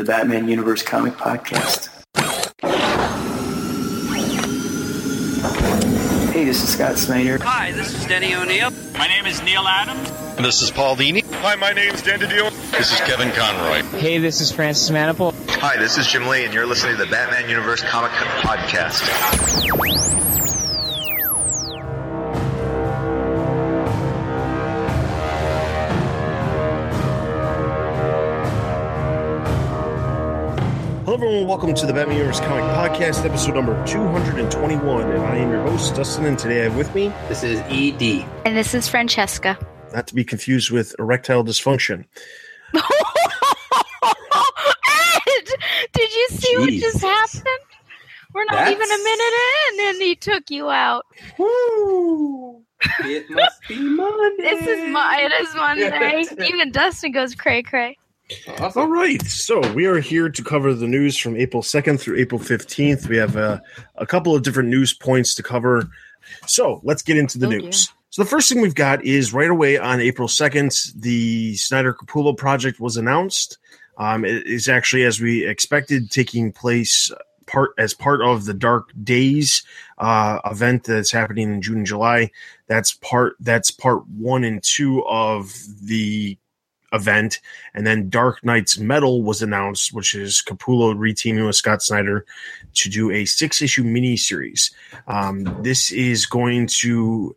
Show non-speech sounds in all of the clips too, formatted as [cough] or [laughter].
the Batman Universe Comic Podcast. Hey, this is Scott Snyder. Hi, this is Denny O'Neil. My name is Neal Adams. This is Paul Dini. Hi, my name's Dan DiDio. This is Kevin Conroy. Hey, this is Francis Manapul. Hi, this is Jim Lee, and you're listening to the Batman Universe Comic Podcast. Everyone. Welcome to the Batman Universe Comic Podcast, episode number 221. And I am your host, Dustin. And today I have with me, This is ED. And this is Francesca. not to be confused with erectile dysfunction. Ed! Did you see what just happened? We're not That's- even a minute in, and he took you out. Woo! It must be Monday. This is my. It is Monday. [laughs] even Dustin goes cray cray. All Awesome. right. So we are here to cover the news from April 2nd through April 15th. We have uh, a couple of different news points to cover. So let's get into the Oh, news. So the first thing we've got is right away on April 2nd, the Snyder Capullo project was announced. Um, it is actually, as we expected, taking place part as part of the Dark Days uh, event that's happening in June and July. That's part. That's part one and two of the event, and then Dark Nights Metal was announced, which is Capullo reteaming with Scott Snyder to do a six issue miniseries. Um, this is going to.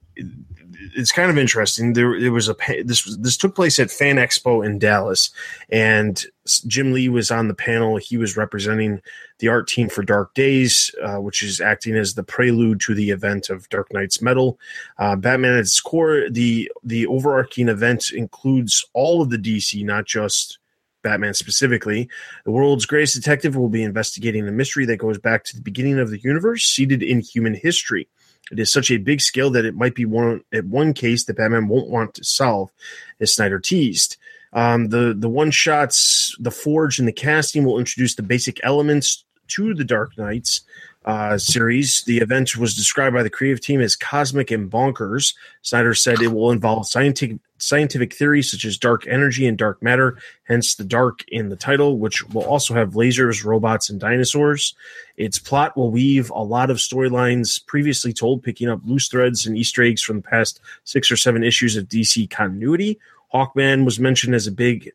It's kind of interesting. There, there was a this this took place at Fan Expo in Dallas, and Jim Lee was on the panel. He was representing the art team for Dark Days, uh, which is acting as the prelude to the event of Dark Nights Metal. Uh, Batman at its core, the the overarching event includes all of the DC, not just Batman specifically. The world's greatest detective will be investigating a mystery that goes back to the beginning of the universe, seated in human history. It is such a big scale that it might be one at one case that Batman won't want to solve, as Snyder teased. Um, the the one shots, the forge, and the casting will introduce the basic elements to the Dark Nights uh, series. The event was described by the creative team as cosmic and bonkers. Snyder said it will involve scientific scientific theories such as dark energy and dark matter, hence the dark in the title, which will also have lasers, robots, and dinosaurs. Its plot will weave a lot of storylines previously told, picking up loose threads and Easter eggs from the past six or seven issues of DC continuity. Hawkman was mentioned as a big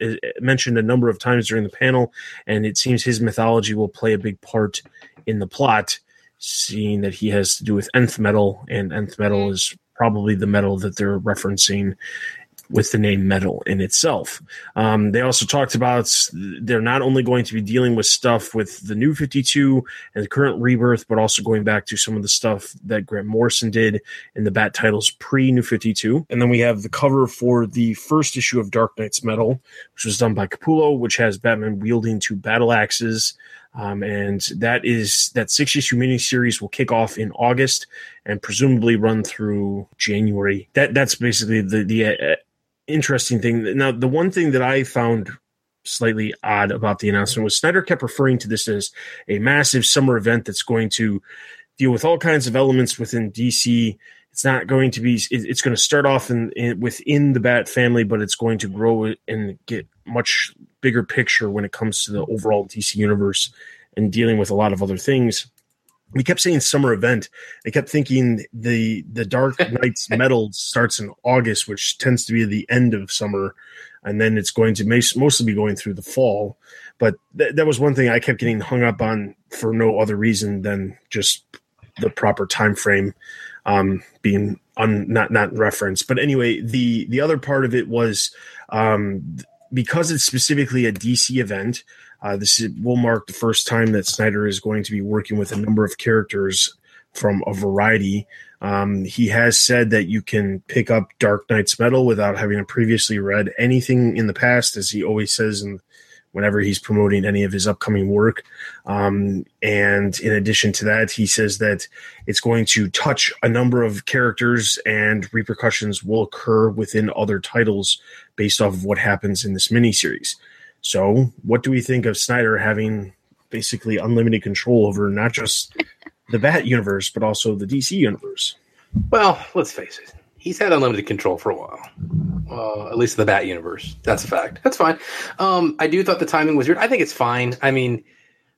uh, mentioned a number of times during the panel, and it seems his mythology will play a big part in the plot, seeing that he has to do with nth metal, and nth metal is probably the metal that they're referencing with the name metal in itself. Um, they also talked about they're not only going to be dealing with stuff with the new 52 and the current rebirth, but also going back to some of the stuff that Grant Morrison did in the Bat titles pre New 52. And then we have the cover for the first issue of Dark Nights Metal, which was done by Capullo, which has Batman wielding two battle axes. Um, and that is that six issue miniseries will kick off in August and presumably run through January. That that's basically the the uh, interesting thing. Now, the one thing that I found slightly odd about the announcement was Snyder kept referring to this as a massive summer event that's going to deal with all kinds of elements within DC. It's not going to be. It's going to start off in, in within the Bat family, but it's going to grow and get much bigger picture when it comes to the overall DC universe and dealing with a lot of other things. We kept saying summer event. I kept thinking the the Dark [laughs] Knights Metal starts in August, which tends to be the end of summer, and then it's going to mostly be going through the fall. But th- that was one thing I kept getting hung up on for no other reason than just the proper time frame um, being un- not not referenced. But anyway, the the other part of it was um, because it's specifically a DC event. Uh, this is, will mark the first time that Snyder is going to be working with a number of characters from a variety. Um, he has said that you can pick up Dark Nights Metal without having previously read anything in the past, as he always says in whenever he's promoting any of his upcoming work. Um, and in addition to that, he says that it's going to touch a number of characters and repercussions will occur within other titles based off of what happens in this miniseries. So, what do we think of Snyder having basically unlimited control over not just the Bat universe, but also the DC universe? Well, let's face it. He's had unlimited control for a while. Uh, at least in the Bat universe, that's a fact. That's fine. Um, I do thought the timing was weird. I think it's fine. I mean,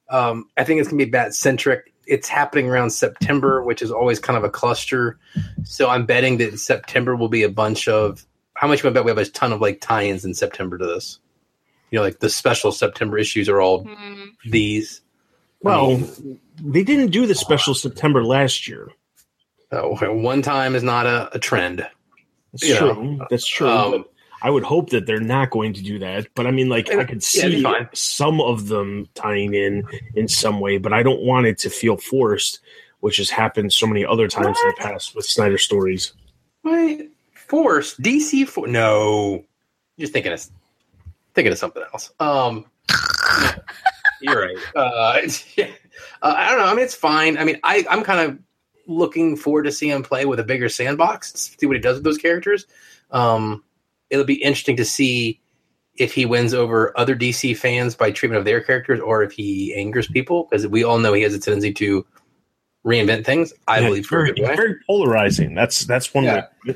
um, I think it's gonna be Bat centric. It's happening around September, which is always kind of a cluster. So I'm betting that September will be a bunch of. How much? I bet we have a ton of like tie-ins in September to this. You know, like the special September issues are all Hmm. these. Well, they didn't do the special September last year. Oh, one time is not a, a trend. That's You know, true. That's true. um, I would hope that they're not going to do that. But I mean, like, I could Yeah, see fine. some of them tying in in some way, but I don't want it to feel forced, which has happened so many other times in the past with Snyder stories. Wait, forced DC for no. You're thinking of thinking of something else. Um, [laughs] you're right. Uh, [laughs] yeah. uh, I don't know. I mean, it's fine. I mean, I I'm kind of looking forward to see him play with a bigger sandbox, see what he does with those characters. Um, it'll be interesting to see if he wins over other DC fans by treatment of their characters, or if he angers people, because we all know he has a tendency to reinvent things. I Yeah, believe very, very polarizing. That's that's one Yeah. way.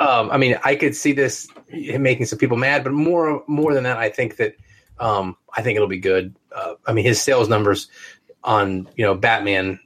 um, I mean, I could see this making some people mad, but more more than that, I think that um, I think it'll be good. Uh, I mean, his sales numbers on you know Batman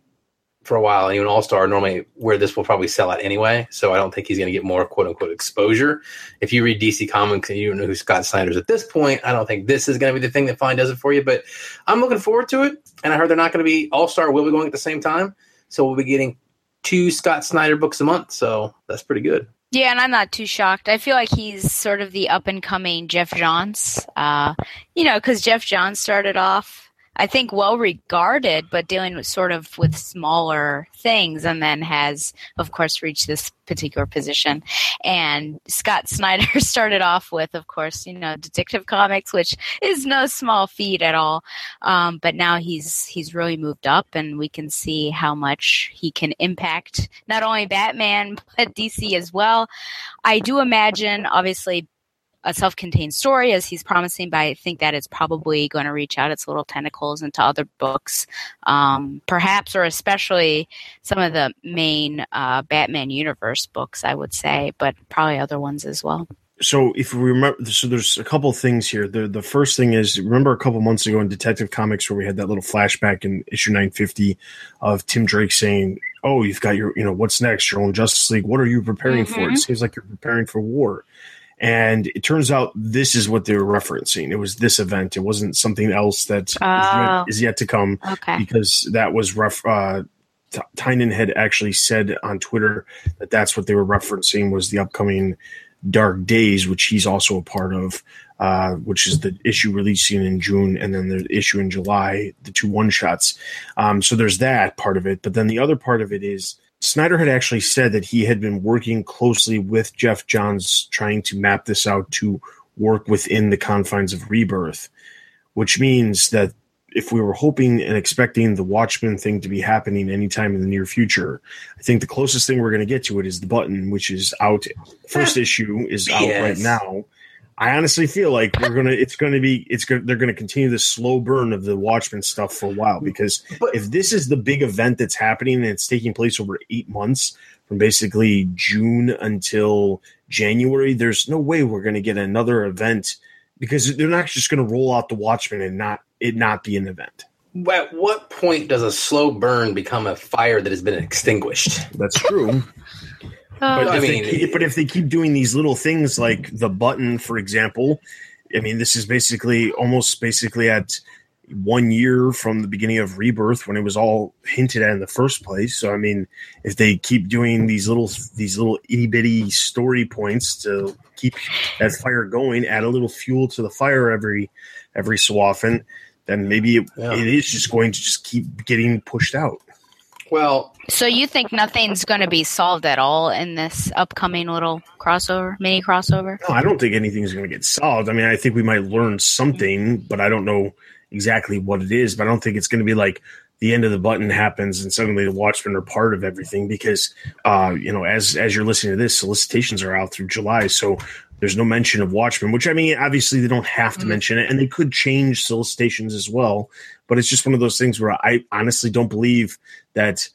for a while, and even All Star, normally where this will probably sell at anyway. So I don't think he's going to get more quote unquote exposure. If you read DC Comics and you know who Scott Snyder is at this point, I don't think this is going to be the thing that finally does it for you. But I'm looking forward to it, and I heard they're not going to be All Star will be going at the same time, so we'll be getting two Scott Snyder books a month. So that's pretty good. Yeah, and I'm not too shocked. I feel like he's sort of the up and coming Geoff Johns. Uh, you know, because Geoff Johns started off, I think, well regarded, but dealing with sort of with smaller things, and then has, of course, reached this particular position. And Scott [laughs] Snyder started off with, of course, you know, Detective Comics, which is no small feat at all. Um, but now he's he's really moved up, and we can see how much he can impact not only Batman [laughs] but DC as well. I do imagine, obviously, a self-contained story as he's promising, but I think that it's probably going to reach out its little tentacles into other books, um, perhaps or especially some of the main uh, Batman universe books. I would say, but probably other ones as well. so if we remember so there's a couple things here the the first thing is remember a couple months ago in detective comics where we had that little flashback in issue 950 of tim drake saying oh you've got your you know what's next your own justice league what are you preparing for it Mhm. seems like you're preparing for war and it turns out this is what they were referencing it was this event it wasn't something else that is Oh. yet, is yet to come Okay. because that was ref uh T- Tynion had actually said on Twitter that that's what they were referencing was the upcoming Dark Days, which he's also a part of, uh, which is the issue releasing in June and then the issue in July, the two one shots. Um, so there's that part of it. But then the other part of it is Snyder had actually said that he had been working closely with Geoff Johns trying to map this out to work within the confines of Rebirth, which means that if we were hoping and expecting the Watchmen thing to be happening anytime in the near future, I think the closest thing we're going to get to it is the button, which is out. First issue is out Yes. right now. I honestly feel like we're gonna. It's going to be. It's going. They're going to continue the slow burn of the Watchmen stuff for a while because But- if this is the big event that's happening and it's taking place over eight months from basically June until January, there's no way we're going to get another event because they're not just going to roll out the Watchmen and not it not be an event. At what point does a slow burn become a fire that has been extinguished? That's true. But, I if mean- they keep, but if they keep doing these little things like the button, for example, I mean, this is basically almost basically at one year from the beginning of Rebirth when it was all hinted at in the first place. So, I mean, if they keep doing these little these little itty bitty story points to keep that fire going, add a little fuel to the fire every every so often, then maybe it, Yeah. it is just going to just keep getting pushed out. Well, So you think nothing's going to be solved at all in this upcoming little crossover, mini crossover? No, I don't think anything's going to get solved. I mean, I think we might learn something, but I don't know exactly what it is. But I don't think it's going to be like the end of the button happens and suddenly the Watchmen are part of everything because, uh, you know, as as you're listening to this, solicitations are out through July, so there's no mention of Watchmen. Which I mean, obviously they don't have to Mhm. mention it, and they could change solicitations as well. But it's just one of those things where I honestly don't believe that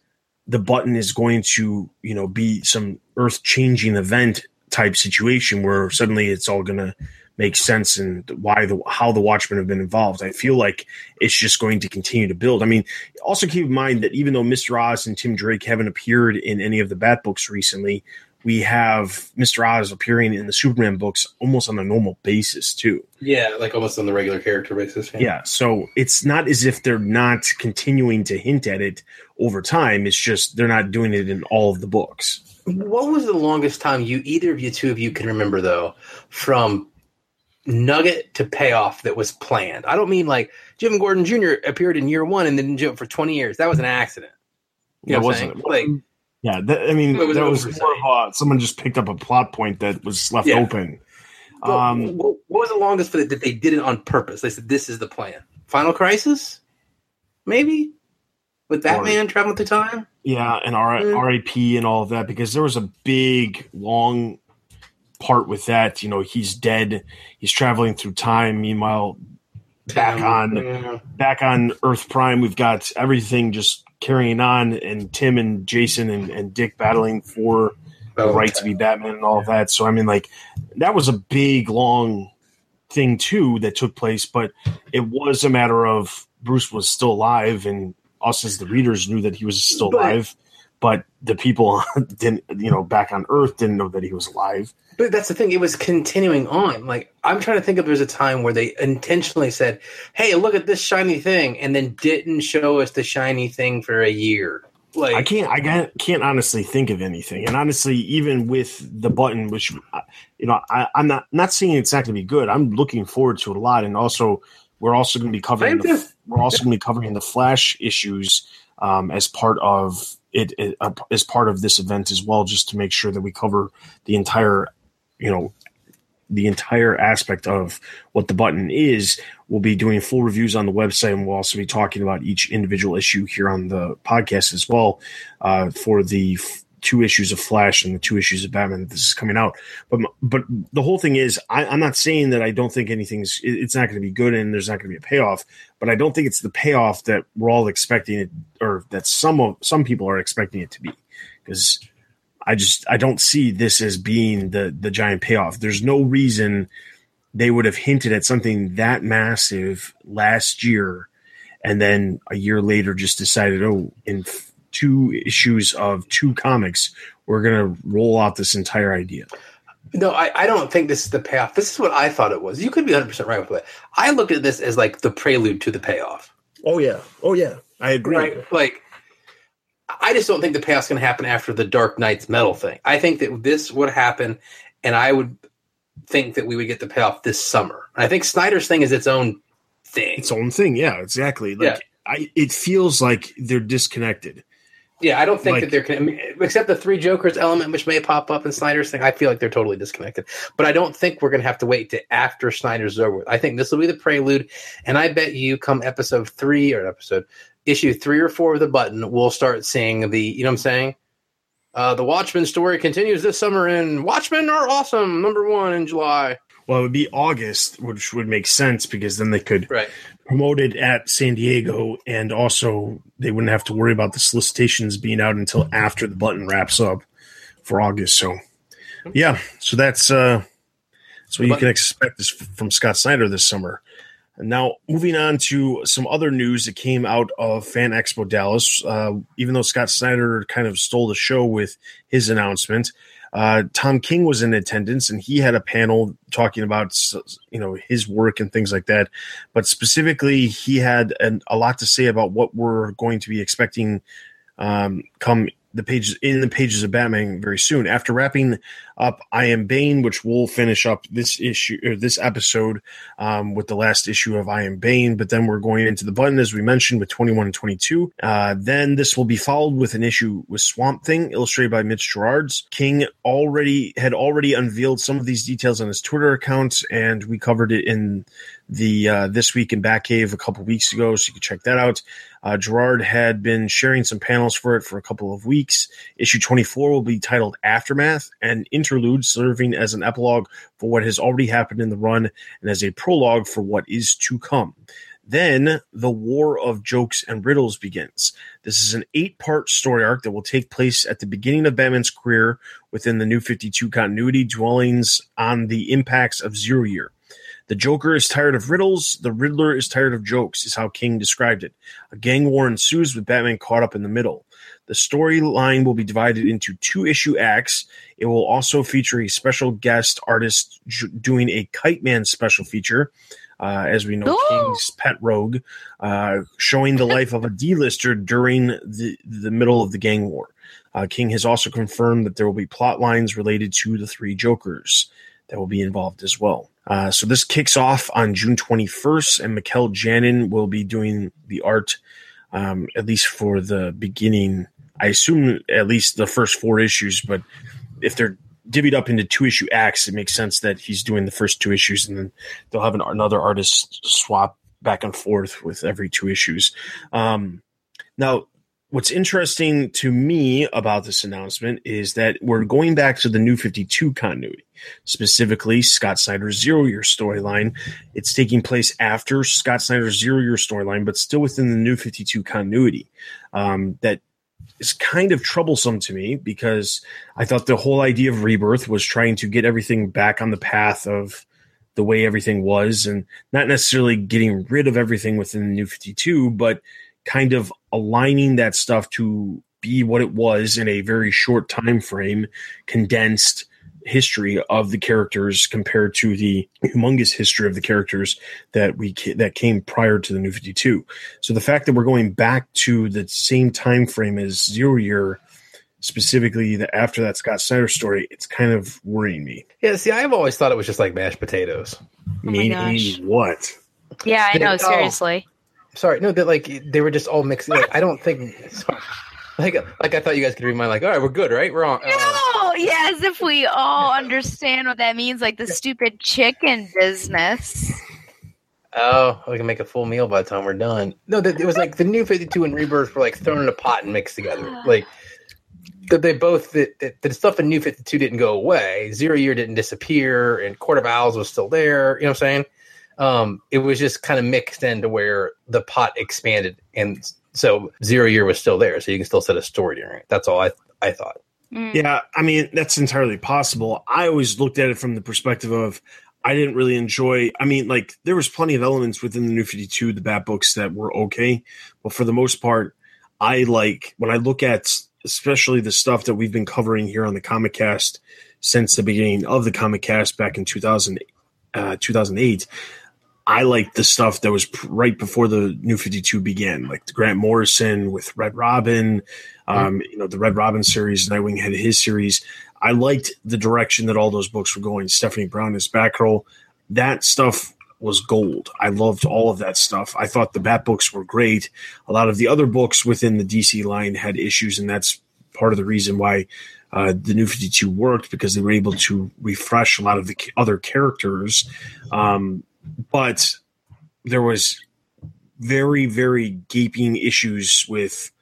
the button is going to you know be some earth changing event type situation where suddenly it's all going to make sense and why the how the Watchmen have been involved. I feel like it's just going to continue to build. I mean, also keep in mind that even though Mr. Oz and Tim Drake haven't appeared in any of the Bat books recently, we have Mr. Oz appearing in the Superman books almost on a normal basis too. Yeah, like almost on the regular character basis. Yeah, so it's not as if they're not continuing to hint at it over time. It's just they're not doing it in all of the books. What was the longest time you either of you two of you can remember though from nugget to payoff that was planned? I don't mean like Jim Gordon Jr. appeared in year one and then didn't do it for twenty years. That was an accident. You know That what I'm wasn't- saying? Like Yeah, that, I mean, was that was more of a, someone just picked up a plot point that was left Yeah. open. What, Um, what, what was the longest for that, that they did it on purpose? They said this is the plan. Final Crisis, maybe with Batman traveling through time. Yeah, and R- Mm. RIP and all of that because there was a big long part with that. You know, he's dead. He's traveling through time. Meanwhile, back on Yeah. back on Earth Prime, we've got everything just carrying on, and Tim and Jason and, and Dick battling for the right okay. to be Batman and all of that. So I mean, like that was a big long thing too that took place, but it was a matter of Bruce was still alive, and us as the readers knew that he was still alive. But the people [laughs] didn't, you know, back on Earth didn't know that he was alive. But that's the thing; it was continuing on. Like I'm trying to think if there's a time where they intentionally said, "Hey, look at this shiny thing," and then didn't show us the shiny thing for a year. Like I can't, I can't, can't honestly think of anything. And honestly, even with the button, which uh, you know, I, I'm not not saying it's not going to be good. I'm looking forward to it a lot, and also we're also going to be covering the, we're also going to be covering the Flash issues um, as part of it, it uh, as part of this event as well, just to make sure that we cover the entire, you know, the entire aspect of what the button is. We'll be doing full reviews on the website, and we'll also be talking about each individual issue here on the podcast as well uh, for the f- two issues of Flash and the two issues of Batman that this is coming out. But but the whole thing is, I, I'm not saying that I don't think anything's it- it's not going to be good and there's not going to be a payoff, but I don't think it's the payoff that we're all expecting it, or that some of some people are expecting it to be, because. I just I don't see this as being the the giant payoff. There's no reason they would have hinted at something that massive last year and then a year later just decided oh in f- two issues of two comics we're going to roll out this entire idea. No, I, I don't think this is the payoff. This is what I thought it was. You could be 100% right with that. I looked at this as like the prelude to the payoff. Oh yeah. Oh yeah. I agree. Right? Like, I just don't think the payoff's going to happen after the Dark Nights metal thing. I think that this would happen, and I would think that we would get the payoff this summer. I think Snyder's thing is its own thing. Its own thing. Yeah, exactly. Like Yeah. I it feels like they're disconnected. Yeah, I don't think Like- that they're con- except the three Jokers element, which may pop up in Snyder's thing. I feel like they're totally disconnected. But I don't think we're going to have to wait to after Snyder's over. I think this will be the prelude, and I bet you come episode three or episode issue three or four of the button, we'll start seeing the. You know what I'm saying? Uh, the Watchmen story continues this summer, and Watchmen are awesome. Number one in July. Well, it would be August, which would make sense because then they could Right. promote it at San Diego, and also they wouldn't have to worry about the solicitations being out until after the button wraps up for August. So, yeah, so that's uh, that's what you can expect this from Scott Snyder this summer. Now, moving on to some other news that came out of Fan Expo Dallas. Uh, even though Scott Snyder kind of stole the show with his announcement, uh, Tom King was in attendance, and he had a panel talking about you know his work and things like that. But specifically, he had an, a lot to say about what we're going to be expecting um, come the pages in the pages of Batman very soon. After wrapping up I Am Bane, which we'll finish up this issue or this episode um, with the last issue of I Am Bane, but then we're going into the button as we mentioned with 21 and 22. Uh, then this will be followed with an issue with Swamp Thing, illustrated by Mitch Gerads. King already had already unveiled some of these details on his Twitter account, and we covered it in the uh, this week in Batcave a couple weeks ago, so you can check that out. Uh, Gerads had been sharing some panels for it for a couple of weeks. Issue 24 will be titled Aftermath, an interlude serving as an epilogue for what has already happened in the run and as a prologue for what is to come. Then the War of Jokes and Riddles begins. This is an eight part story arc that will take place at the beginning of Batman's career within the New 52 continuity, dwellings on the impacts of Zero Year. The Joker is tired of riddles. The Riddler is tired of jokes, is how King described it. A gang war ensues with Batman caught up in the middle. The storyline will be divided into two issue acts. It will also feature a special guest artist j- doing a Kite Man special feature. Uh, as we know, Ooh. King's pet rogue, uh, showing the life of a D-lister during the, the middle of the gang war. Uh, King has also confirmed that there will be plot lines related to the three Jokers that will be involved as well. Uh, so this kicks off on June 21st, and Mikel Janin will be doing the art, um, at least for the beginning. I assume at least the first four issues, but if they're divvied up into two issue acts, it makes sense that he's doing the first two issues, and then they'll have an, another artist swap back and forth with every two issues. Um, now, what's interesting to me about this announcement is that we're going back to the new 52 continuity, specifically Scott Snyder's zero year storyline. It's taking place after Scott Snyder's zero year storyline, but still within the new 52 continuity. Um, that is kind of troublesome to me because I thought the whole idea of rebirth was trying to get everything back on the path of the way everything was and not necessarily getting rid of everything within the new 52 but kind of aligning that stuff to be what it was in a very short time frame condensed history of the characters compared to the humongous history of the characters that we that came prior to the new 52 so the fact that we're going back to the same time frame as zero year specifically the, after that scott snyder story it's kind of worrying me Yeah, see, I've always thought it was just like mashed potatoes. my meaning what Yeah, I know. Oh. Seriously. Sorry, no, that like they were just all mixed. Like, I don't think. Sorry. [laughs] Like, like I thought you guys could read mine. Like, all right, we're good, right? We're on. uh, Yeah, as if we all understand what that means, like the stupid chicken business. Oh, we can make a full meal by the time we're done. No, that it was like the new Fifty Two and Rebirth were like thrown in a pot and mixed together. [sighs] Like that they both that that the stuff in New Fifty Two didn't go away. Zero Year didn't disappear, and Court of Owls was still there. You know what I'm saying? Um, it was just kind of mixed into where the pot expanded, and so Zero Year was still there, so you can still set a story during it. That's all I I thought. Mm. Yeah, I mean that's entirely possible. I always looked at it from the perspective of I didn't really enjoy. I mean, like there was plenty of elements within the New Fifty Two, the Bat books that were okay, but for the most part, I like when I look at especially the stuff that we've been covering here on the Comic Cast since the beginning of the Comic Cast back in 2000, uh, 2008. I like the stuff that was right before the New Fifty Two began, like Grant Morrison with Red Robin, um, you know, the Red Robin series. Nightwing had his series. I liked the direction that all those books were going. Stephanie Brown as Batgirl, that stuff was gold. I loved all of that stuff. I thought the Bat books were great. A lot of the other books within the DC line had issues, and that's part of the reason why uh, the New Fifty Two worked because they were able to refresh a lot of the other characters. Um, but there was very very gaping issues with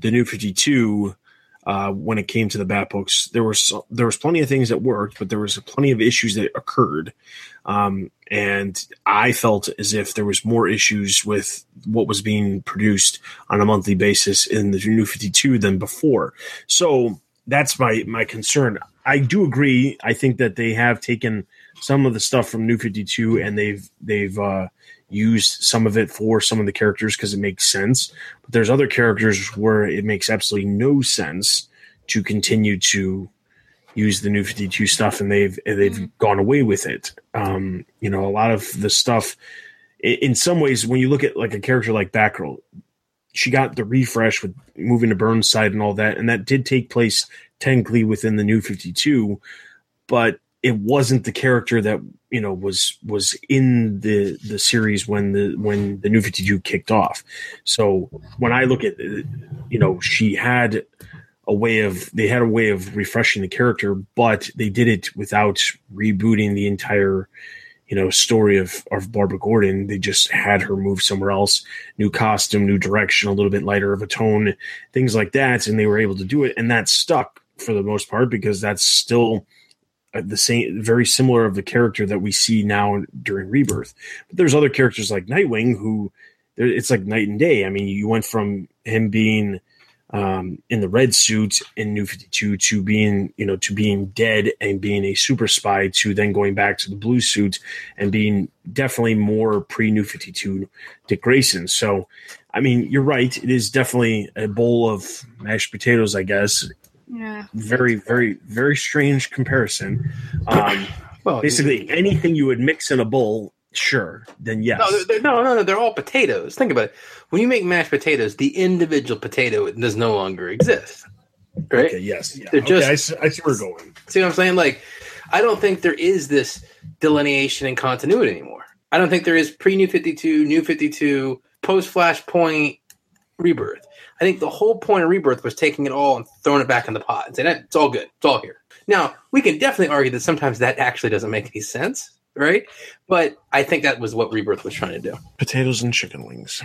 the new 52 uh, when it came to the bat books there was there was plenty of things that worked but there was plenty of issues that occurred. Um, and i felt as if there was more issues with what was being produced on a monthly basis in the new 52 than before. So that's my my concern i do agree i think that they have taken some of the stuff from new 52 and they've they've uh used some of it for some of the characters because it makes sense. But there's other characters where it makes absolutely no sense to continue to use the new 52 stuff and they've they've gone away with it. Um, you know, a lot of the stuff in some ways when you look at like a character like Batgirl, she got the refresh with moving to Burnside and all that, and that did take place technically within the new 52, but it wasn't the character that you know was was in the the series when the when the new 52 kicked off. So when i look at you know she had a way of they had a way of refreshing the character but they did it without rebooting the entire you know story of of barbara gordon they just had her move somewhere else new costume new direction a little bit lighter of a tone things like that and they were able to do it and that stuck for the most part because that's still uh, the same, very similar of the character that we see now during Rebirth. But there's other characters like Nightwing who it's like night and day. I mean, you went from him being um, in the red suit in New Fifty Two to being, you know, to being dead and being a super spy to then going back to the blue suit and being definitely more pre New Fifty Two Dick Grayson. So, I mean, you're right. It is definitely a bowl of mashed potatoes, I guess. Yeah. Very, very, very strange comparison. Um, Well, basically, anything you would mix in a bowl, sure, then yes. No, they're, they're, no, no, no. They're all potatoes. Think about it. When you make mashed potatoes, the individual potato does no longer exist. Right? Okay, yes. Yeah. They're Okay, just- I, see, I see where we're going. See what I'm saying? Like, I don't think there is this delineation and continuity anymore. I don't think there is pre New 52, New 52, post Flashpoint, Rebirth. I think the whole point of Rebirth was taking it all and throwing it back in the pot and saying, "Eh, it's all good. It's all here. Now, we can definitely argue that sometimes that actually doesn't make any sense, right? But I think that was what Rebirth was trying to do. Potatoes and chicken wings.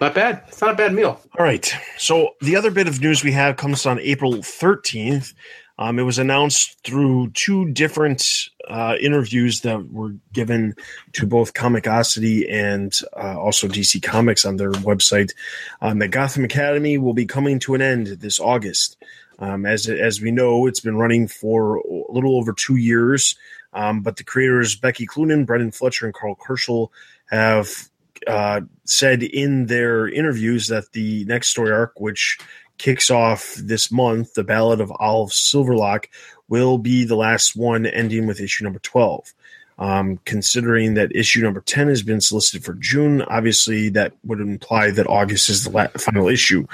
Not bad. It's not a bad meal. All right. So the other bit of news we have comes on April 13th. Um, it was announced through two different uh, interviews that were given to both Comicosity and uh, also DC Comics on their website um, that Gotham Academy will be coming to an end this August. Um, as as we know, it's been running for a little over two years, um, but the creators Becky Cloonan, Brenden Fletcher, and Karl Kerschl have uh, said in their interviews that the next story arc, which kicks off this month, the Ballad of Olive Silverlock, will be the last one, ending with issue number 12. Um, considering that issue number 10 has been solicited for June, obviously that would imply that August is the la- final issue.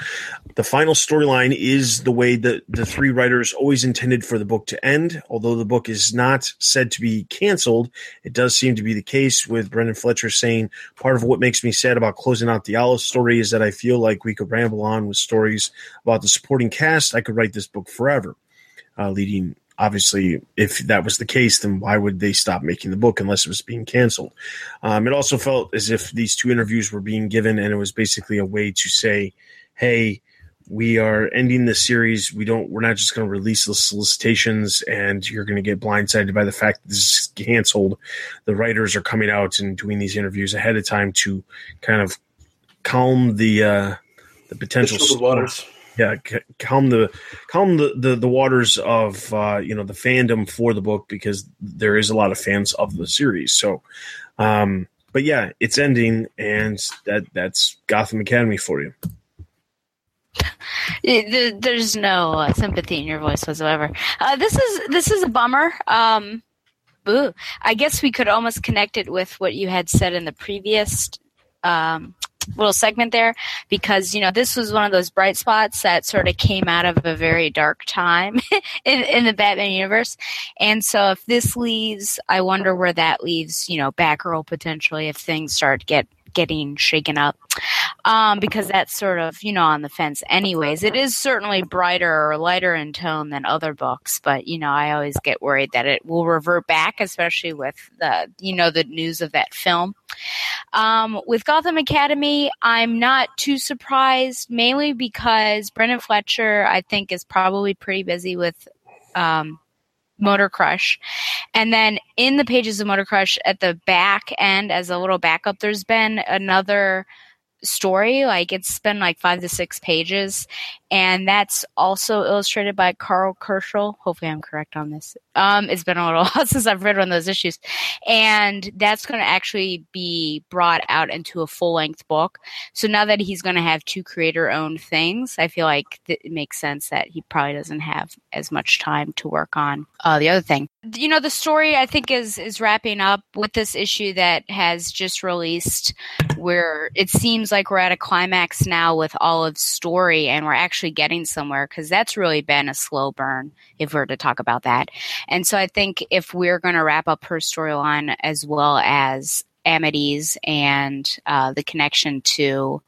The final storyline is the way that the three writers always intended for the book to end. Although the book is not said to be canceled, it does seem to be the case with Brenden Fletcher saying part of what makes me sad about closing out the Olive story is that I feel like we could ramble on with stories about the supporting cast. I could write this book forever. Uh, leading, obviously, if that was the case, then why would they stop making the book unless it was being canceled? Um, it also felt as if these two interviews were being given, and it was basically a way to say, "Hey, we are ending the series. We don't. We're not just going to release the solicitations, and you're going to get blindsided by the fact that this is canceled. The writers are coming out and doing these interviews ahead of time to kind of calm the uh, the potential Troubled waters. Yeah calm the calm the, the the waters of uh you know the fandom for the book because there is a lot of fans of the series so um but yeah it's ending and that that's gotham academy for you there's no uh, sympathy in your voice whatsoever. Uh, this is this is a bummer. Um, boo. I guess we could almost connect it with what you had said in the previous um, little segment there, because you know this was one of those bright spots that sort of came out of a very dark time [laughs] in, in the Batman universe, and so if this leaves, I wonder where that leaves. You know, Batgirl potentially if things start to get getting shaken up um, because that's sort of you know on the fence anyways. It is certainly brighter or lighter in tone than other books but you know i always get worried that it will revert back especially with the you know the news of that film. Um, with gotham academy i'm not too surprised mainly because brenden fletcher i think is probably pretty busy with um, Motor Crush. And then in the pages of Motor Crush at the back end, as a little backup, there's been another story. Like it's been like five to six pages. And that's also illustrated by Karl Kerschl. Hopefully I'm correct on this. Um, it's been a little [laughs] while since I've read one of those issues. And that's going to actually be brought out into a full length book. So now that he's going to have two creator owned things, I feel like th- it makes sense that he probably doesn't have as much time to work on uh, the other thing. You know, the story I think is is wrapping up with this issue that has just released, where it seems like we're at a climax now with Olive's story, and we're actually getting somewhere because that's really been a slow burn if we're to talk about that. And so I think if we're going to wrap up her storyline as well as Amity's and uh, the connection to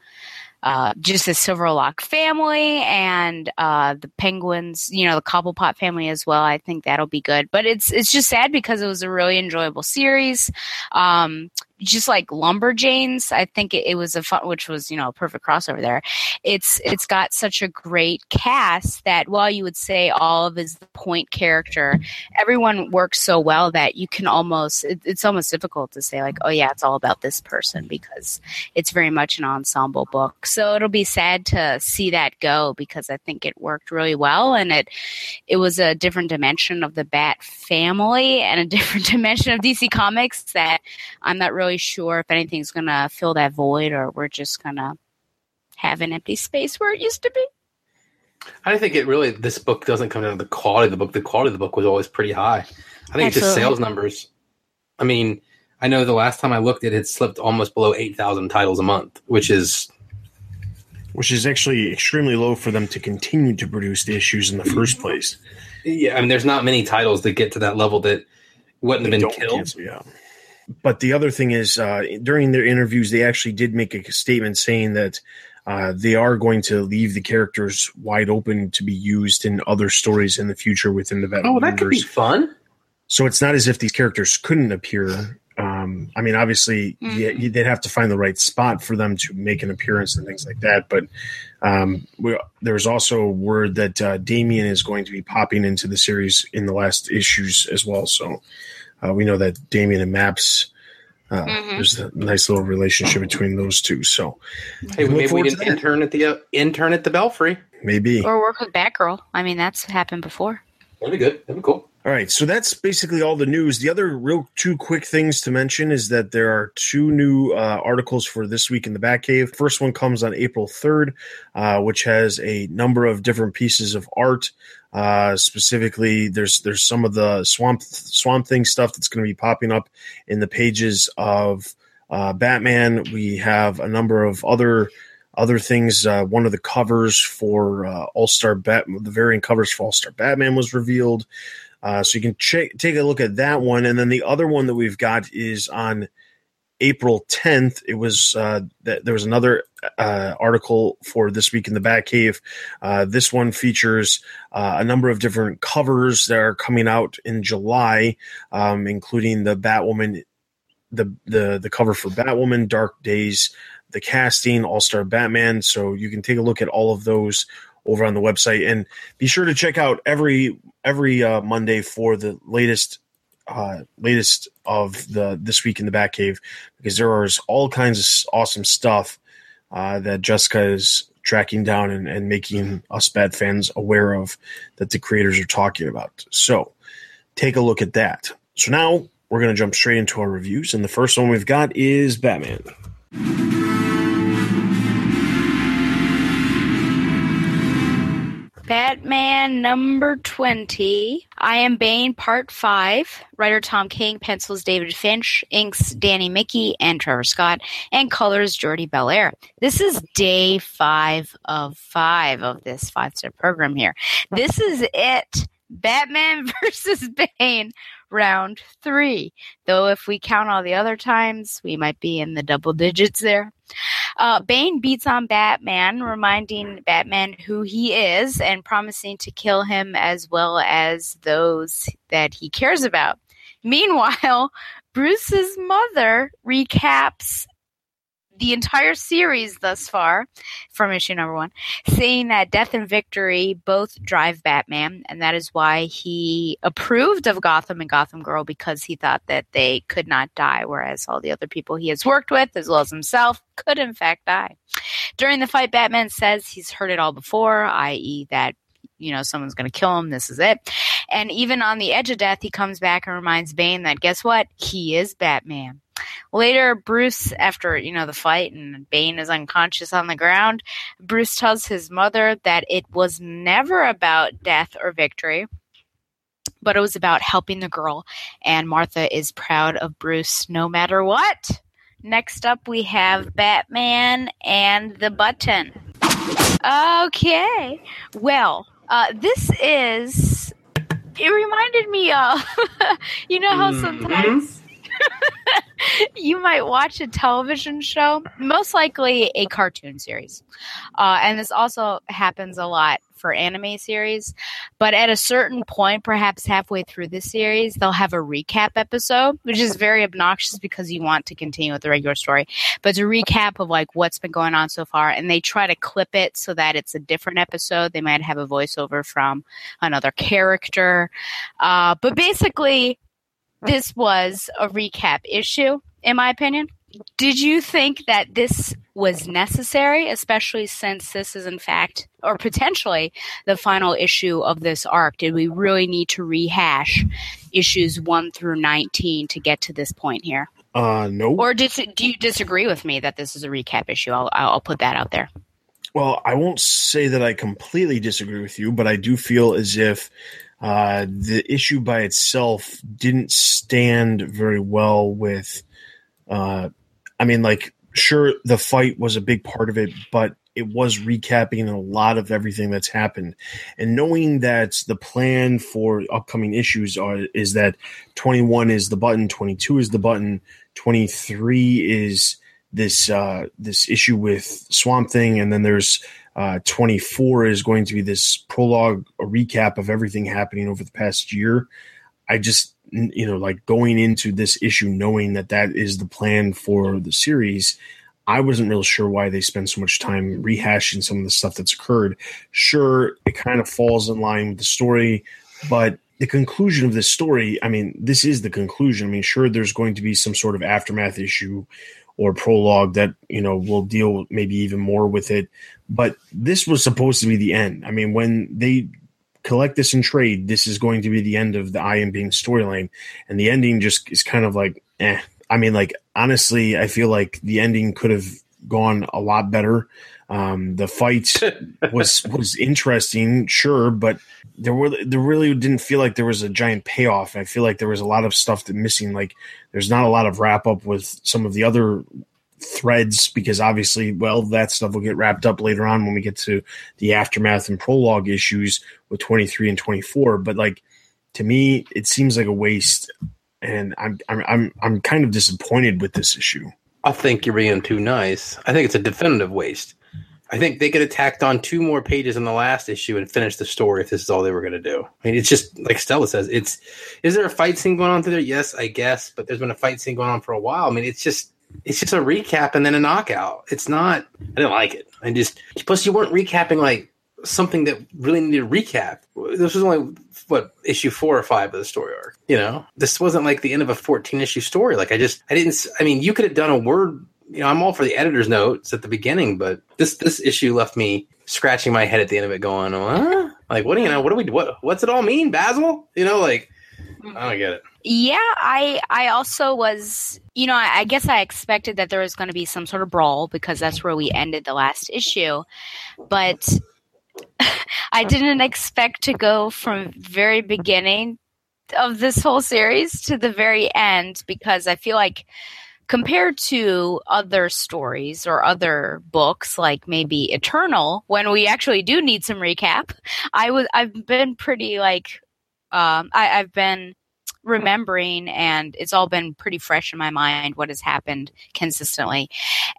uh, just the Silverlock family and uh, the Penguins, you know, the Cobblepot family as well. I think that'll be good. But it's it's just sad because it was a really enjoyable series. Um, just like Lumberjanes, I think it, it was a fun, which was you know a perfect crossover there. It's it's got such a great cast that while you would say Olive is the point character, everyone works so well that you can almost it, it's almost difficult to say like oh yeah it's all about this person because it's very much an ensemble book. So it'll be sad to see that go because I think it worked really well and it it was a different dimension of the Bat family and a [laughs] different dimension of DC Comics that I'm not really sure if anything's going to fill that void or we're just going to have an empty space where it used to be. I think it really this book doesn't come down to the quality of the book. The quality of the book was always pretty high. I think it's just sales numbers. I mean, I know the last time I looked, it had slipped almost below eight thousand titles a month, which is which is actually extremely low for them to continue to produce the issues in the first place. yeah. I mean, there's not many titles that get to that level that wouldn't have been killed. cancel, yeah. But the other thing is, uh, during their interviews, they actually did make a statement saying that uh, they are going to leave the characters wide open to be used in other stories in the future within the Venom Oh, that could be fun. So it's not as if these characters couldn't appear. Um, I mean, obviously, yeah, you, they'd have to find the right spot for them to make an appearance and things like that. But um, we, there's also word that uh, Damian is going to be popping into the series in the last issues as well. So uh, we know that Damian and Maps. Uh, Mhm. There's a nice little relationship between those two, so Hey, maybe we forward can intern at the uh, intern at the Belfry. maybe. Or work with Batgirl. I mean, that's happened before. That'd be good. That'd be cool. All right, so that's basically all the news. The other real two quick things to mention is that there are two new uh, articles for this week in the Batcave. First one comes on April 3rd, uh, which has a number of different pieces of art. Uh, specifically, there's there's some of the swamp swamp thing stuff that's going to be popping up in the pages of uh, Batman. We have a number of other other things. Uh, one of the covers for uh, All Star Bat, the variant covers for All Star Batman was revealed. Uh, so you can check, take a look at that one, and then the other one that we've got is on April 10th. It was uh, th- there was another uh, article for this week in the Batcave. Uh, this one features uh, a number of different covers that are coming out in July, um, including the Batwoman, the the the cover for Batwoman, Dark Days, the casting, All Star Batman. So you can take a look at all of those over on the website and be sure to check out every every uh, Monday for the latest uh, latest of the this week in the Batcave because there is all kinds of awesome stuff uh, that Jessica is tracking down and, and making us bad fans aware of that the creators are talking about. So take a look at that. So now we're going to jump straight into our reviews, and the first one we've got is Batman. Batman number 20. I Am Bane Part 5. Writer Tom King, pencils David Finch, inks Danny Miki and Trevor Scott, and colors Jordie Bellaire. This is day five of five of this five step program here. This is it. Batman [laughs] versus Bane, round three. Though if we count all the other times, we might be in the double digits there. Uh, Bane beats on Batman, reminding Batman who he is and promising to kill him as well as those that he cares about. Meanwhile, [laughs] Bruce's mother recaps the entire series thus far from issue number one, saying that death and victory both drive Batman, and that is why he approved of Gotham and Gotham Girl because he thought that they could not die, whereas all the other people he has worked with, as well as himself, could in fact die. During the fight, Batman says he's heard it all before, i.e., that you know someone's going to kill him. This is it. And even on the edge of death, he comes back and reminds Bane that guess what? He is Batman. Later, Bruce, after you know the fight and Bane is unconscious on the ground, Bruce tells his mother that it was never about death or victory, but it was about helping the girl. And Martha is proud of Bruce no matter what. Next up, we have Batman and the Button. Okay, well, uh, this is. It reminded me of, [laughs] you know how Mhm. sometimes [laughs] you might watch a television show, most likely a cartoon series. Uh, and this also happens a lot for anime series. But at a certain point, perhaps halfway through the series, they'll have a recap episode, which is very obnoxious because you want to continue with the regular story. But it's a recap of like what's been going on so far, and they try to clip it so that it's a different episode. They might have a voiceover from another character. Uh, but basically, this was a recap issue, in my opinion. Did you think that this was necessary, especially since this is, in fact, or potentially the final issue of this arc? Did we really need to rehash issues 1 through 19 to get to this point here? Uh, no. Or dis- do you disagree with me that this is a recap issue? I'll, I'll put that out there. Well, I won't say that I completely disagree with you, but I do feel as if uh, the issue by itself didn't stand very well with. Uh, I mean, like, sure, the fight was a big part of it, but it was recapping a lot of everything that's happened. And knowing that the plan for upcoming issues are is that 21 is the button, 22 is the button, 23 is this uh, this issue with Swamp Thing, and then there's uh, 24 is going to be this prologue, a recap of everything happening over the past year. I just you know like going into this issue knowing that that is the plan for the series i wasn't real sure why they spend so much time rehashing some of the stuff that's occurred sure it kind of falls in line with the story but the conclusion of this story i mean this is the conclusion i mean sure there's going to be some sort of aftermath issue or prologue that you know will deal maybe even more with it but this was supposed to be the end i mean when they collect this and trade, this is going to be the end of the I Am Bane storyline. And the ending just is kind of like, eh. I mean, like, honestly, I feel like the ending could have gone a lot better. Um, the fight [laughs] was was interesting, sure, but there were there really didn't feel like there was a giant payoff. I feel like there was a lot of stuff that missing. Like there's not a lot of wrap up with some of the other threads because obviously, well, that stuff will get wrapped up later on when we get to the aftermath and prologue issues with 23 and 24. But like to me, it seems like a waste, and I'm I'm I'm I'm kind of disappointed with this issue. I think you're being too nice. I think it's a definitive waste. I think they could have tacked on two more pages in the last issue and finished the story if this is all they were going to do. I mean, it's just like Stella says. It's is there a fight scene going on through there? Yes, I guess, but there's been a fight scene going on for a while. I mean, it's just it's just a recap and then a knockout. It's not. I didn't like it. I just plus you weren't recapping like something that really needed a recap. This was only what issue four or five of the story arc. You know, this wasn't like the end of a fourteen issue story. Like I just I didn't. I mean, you could have done a word. You know, I'm all for the editor's notes at the beginning, but this this issue left me scratching my head at the end of it, going, huh? Like, what do you know? What do we? What what's it all mean, Basil? You know, like I don't get it. Yeah, I I also was, you know, I, I guess I expected that there was going to be some sort of brawl because that's where we ended the last issue, but [laughs] I didn't expect to go from very beginning of this whole series to the very end because I feel like compared to other stories or other books like maybe Eternal when we actually do need some recap I was I've been pretty like um I, I've been remembering and it's all been pretty fresh in my mind what has happened consistently.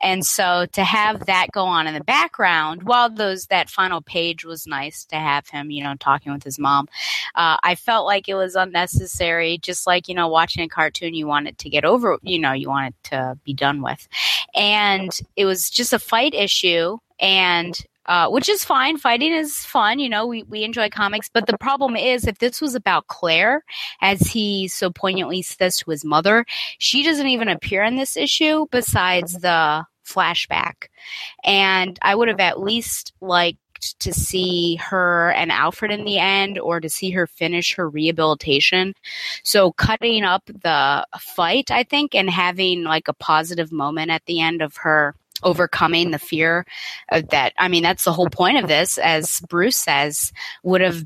And so to have that go on in the background while those that final page was nice to have him you know talking with his mom uh, i felt like it was unnecessary just like you know watching a cartoon you want it to get over you know you want it to be done with. And it was just a fight issue and uh, which is fine. Fighting is fun, you know. We we enjoy comics, but the problem is if this was about Claire, as he so poignantly says to his mother, she doesn't even appear in this issue besides the flashback, and I would have at least liked to see her and Alfred in the end or to see her finish her rehabilitation. So cutting up the fight, I think, and having like a positive moment at the end of her overcoming the fear that. I mean, that's the whole point of this, as Bruce says, would have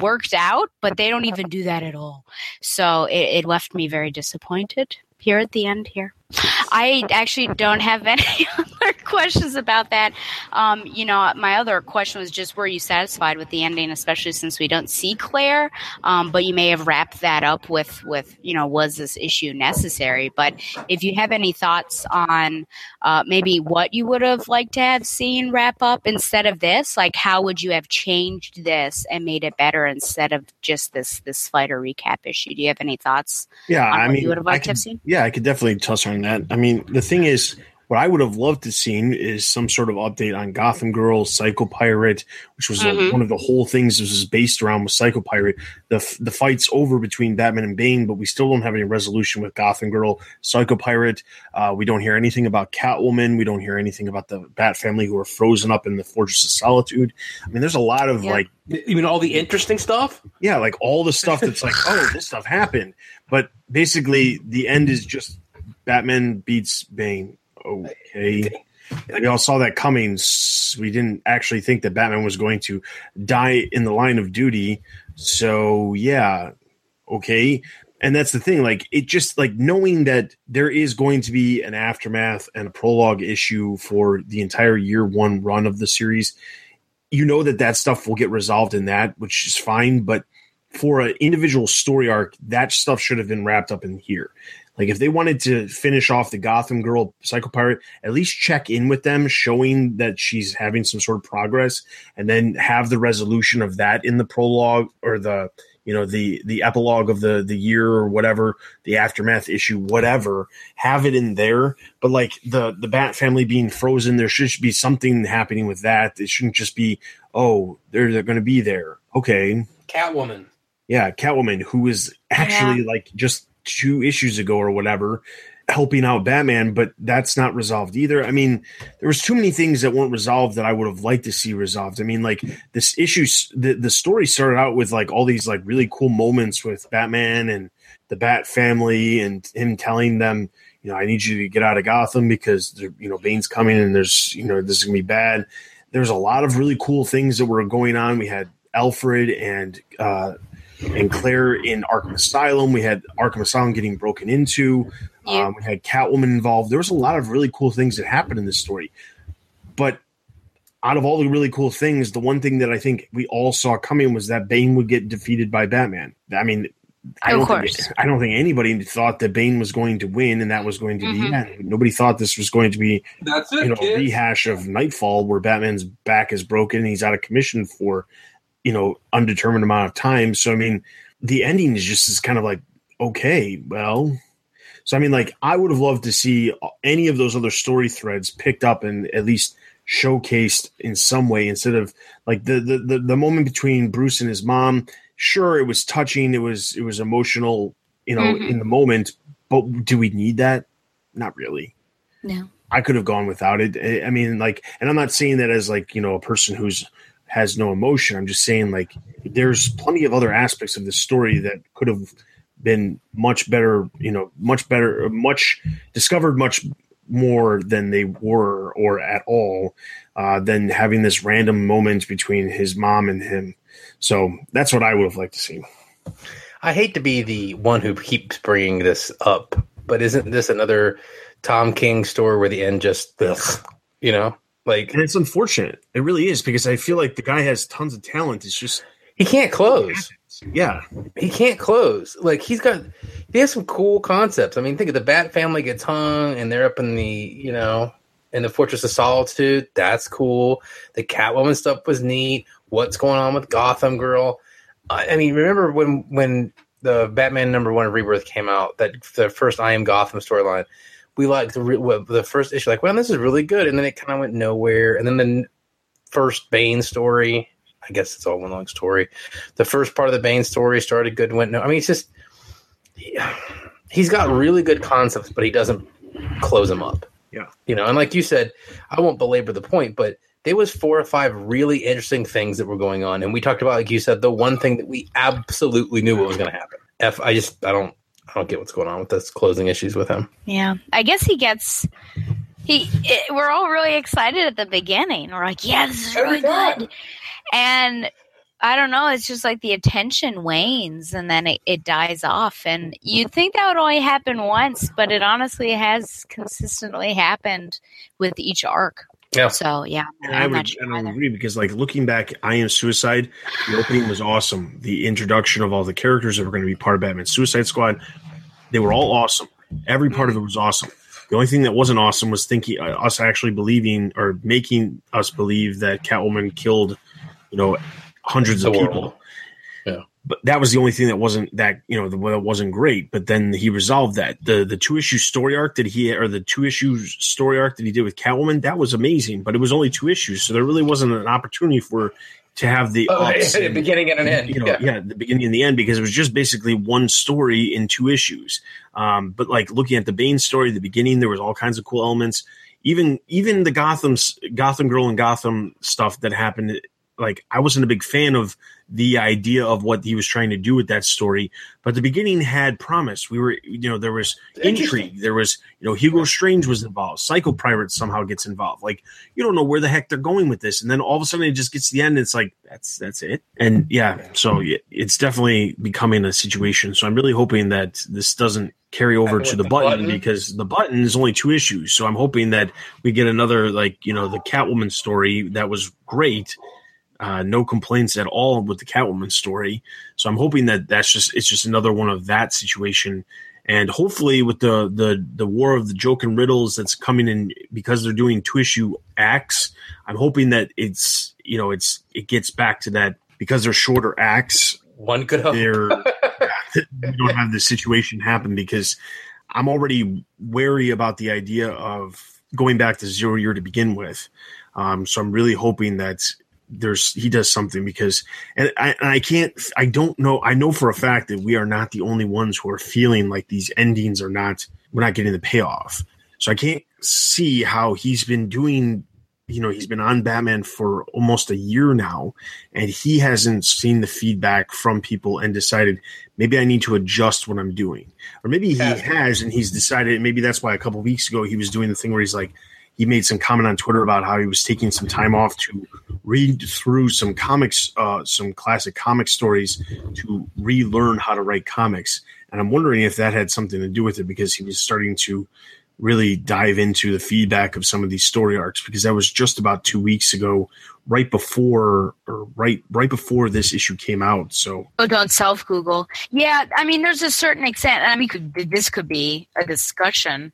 worked out, but they don't even do that at all. So it, it left me very disappointed here at the end here. I actually don't have [laughs] any other questions about that. Um, you know, my other question was just were you satisfied with the ending, especially since we don't see Claire? Um, but you may have wrapped that up with with you know was this issue necessary? But if you have any thoughts on uh, maybe what you would have liked to have seen wrap up instead of this, like how would you have changed this and made it better instead of just this this fighter recap issue? Do you have any thoughts? Yeah, I mean, you would have liked to have seen? Yeah, I could definitely touch on that. I mean, the thing is, what I would have loved to seen is some sort of update on Gotham Girl, Psycho Pirate, which was uh, Mhm. one of the whole things this was based around with Psycho Pirate. The f- the fight's over between Batman and Bane, but we still don't have any resolution with Gotham Girl, Psycho Pirate. Uh, we don't hear anything about Catwoman. We don't hear anything about the Bat family who are frozen up in the Fortress of Solitude. I mean, there's a lot of Yeah. like You mean all the interesting stuff? yeah, like all the stuff that's like, oh, this stuff happened. But basically, the end is just Batman beats Bane. Okay. We all saw that coming. We didn't actually think that Batman was going to die in the line of duty. So, yeah, okay. And that's the thing. Like, it just like knowing that there is going to be an aftermath and a prologue issue for the entire year one run of the series you know that that stuff will get resolved in that, which is fine. But for an individual story arc, that stuff should have been wrapped up in here. Like if they wanted to finish off the Gotham Girl Psycho Pirate, at least check in with them, showing that she's having some sort of progress, and then have the resolution of that in the prologue or the you know the the epilogue of the the year or whatever the aftermath issue whatever have it in there. But like the the bat family being frozen there should be something happening with that. It shouldn't just be oh they're they're going to be there. Okay. Catwoman. yeah catwoman who is was actually like just two issues ago or whatever helping out batman but that's not resolved either. I mean there was too many things that weren't resolved that i would have liked to see resolved. I mean like this issue the, the story started out with like all these like really cool moments with batman and the bat family and him telling them you know i need you to get out of gotham because you know bane's coming and there's you know this is gonna be bad. There's a lot of really cool things that were going on. We had alfred and uh and Claire in Arkham Asylum. We had Arkham Asylum getting broken into. Yeah. Um, we had Catwoman involved. There was a lot of really cool things that happened in this story. But out of all the really cool things, the one thing that I think we all saw coming was that Bane would get defeated by Batman. I mean, I don't course. think I don't think anybody thought that Bane was going to win and that was going to Mhm. be yeah, nobody thought this was going to be That's you know a rehash of Nightfall where Batman's back is broken and he's out of commission for you know undetermined amount of time. So I mean, the ending is just is kind of like okay, well. So I mean, like I would have loved to see any of those other story threads picked up and at least showcased in some way instead of like the the the, the moment between Bruce and his mom. Sure, it was touching. It was it was emotional, you know, Mhm. in the moment. But do we need that? Not really. No. I could have gone without it. I- I mean, like, and I'm not saying that as like you know a person who's has no emotion. I'm just saying like there's plenty of other aspects of the story that could have been much better. You know, much better, much discovered much more than they were or at all uh, than having this random moment between his mom and him. So that's what I would have liked to see. I hate to be the one who keeps bringing this up, but isn't this another Tom King story where the end just, ugh, you know, like And it's unfortunate. It really is because I feel like the guy has tons of talent. It's just he can't close. yeah. He can't close. Like he's got, he has some cool concepts. I mean, think of the Bat family gets hung, and they're up in the, you know, in the Fortress of Solitude. That's cool. The Catwoman stuff was neat. What's going on with Gotham Girl? I, I mean, remember when when the Batman number one Rebirth came out? That the first I Am Gotham storyline. We liked the re- the first issue, like, well, this is really good, and then it kind of went nowhere. And then the first Bane story, I guess it's all one long story. The first part of the Bane story started good, and went no. I mean, it's just he- [sighs] he's got really good concepts, but he doesn't close them up. Yeah. you know, and like you said, I won't belabor the point, but there was four or five really interesting things that were going on, and we talked about, like you said, the one thing that we absolutely knew what was going to happen. F, I just, I don't, I don't get what's going on with this closing issues with him. Yeah, I guess he gets. He, it, we're all really excited at the beginning. We're like, "Yeah, this is really Every time. good," and I don't know. It's just like the attention wanes and then it, it dies off. And you'd think that would only happen once, but it honestly has consistently happened with each arc. Yeah. So yeah, And I'm I would, sure and I would agree because, like, looking back, I Am Suicide, the opening was awesome. The introduction of all the characters that were going to be part of Batman Suicide Squad, they were all awesome. Every part of it was awesome. The only thing that wasn't awesome was thinking uh, us actually believing or making us believe that Catwoman killed, you know, hundreds The of world. people. Yeah. But that was the only thing that wasn't that you know that wasn't great. But then he resolved that the the two issue story arc that he or the two issue story arc that he did with Catwoman that was amazing. But it was only two issues, so there really wasn't an opportunity for to have the Oh, [laughs] a and- beginning and an end. you know, yeah. yeah. the beginning and the end because it was just basically one story in two issues. Um, but like looking at the Bane story, the beginning, there was all kinds of cool elements. Even even the Gotham Gotham Girl and Gotham stuff that happened. Like I wasn't a big fan of the idea of what he was trying to do with that story, but the beginning had promise. We were, you know, there was intrigue. There was, you know, Hugo Strange was involved. Psycho Pirate somehow gets involved. Like you don't know where the heck they're going with this, and then all of a sudden it just gets to the end. And it's like that's that's it. And yeah, so it's definitely becoming a situation. So I'm really hoping that this doesn't carry over to the, the button, button. because the button is only two issues. So I'm hoping that we get another like you know the Catwoman story that was great. Uh, no complaints at all with the Catwoman story. So I'm hoping that that's just it's just another one of that situation. And hopefully, with the the the war of the joke and riddles that's coming in because they're doing two issue acts, I'm hoping that it's you know it's it gets back to that because they're shorter acts. One could hope. They're [laughs] [laughs] we don't have this situation happen because I'm already wary about the idea of going back to zero year to begin with. Um, so I'm really hoping that there's he does something because and I, and I can't I don't know I know for a fact that we are not the only ones who are feeling like these endings are not we're not getting the payoff. So I can't see how he's been doing you know he's been on Batman for almost a year now and he hasn't seen the feedback from people and decided maybe I need to adjust what I'm doing. Or maybe he Has has and he's decided maybe that's why a couple weeks ago he was doing the thing where he's like he made some comment on Twitter about how he was taking some time off to read through some comics, uh, some classic comic stories to relearn how to write comics. And I'm wondering if that had something to do with it because he was starting to really dive into the feedback of some of these story arcs because that was just about two weeks ago, right before or right right before this issue came out. So Oh, don't self Google. Yeah, I mean, there's a certain extent. I mean, could, this could be a discussion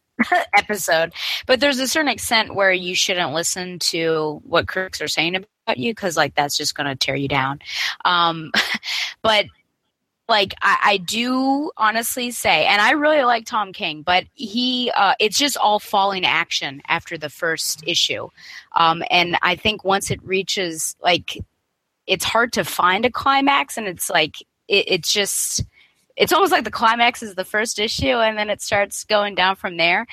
episode, but there's a certain extent where you shouldn't listen to what critics are saying about you because, like, that's just going to tear you down. Um, [laughs] but like I, I do honestly say, and I really like Tom King, but he uh, it's just all falling action after the first issue, um, and I think once it reaches like it's hard to find a climax, and it's like it, it's just it's almost like the climax is the first issue and then it starts going down from there.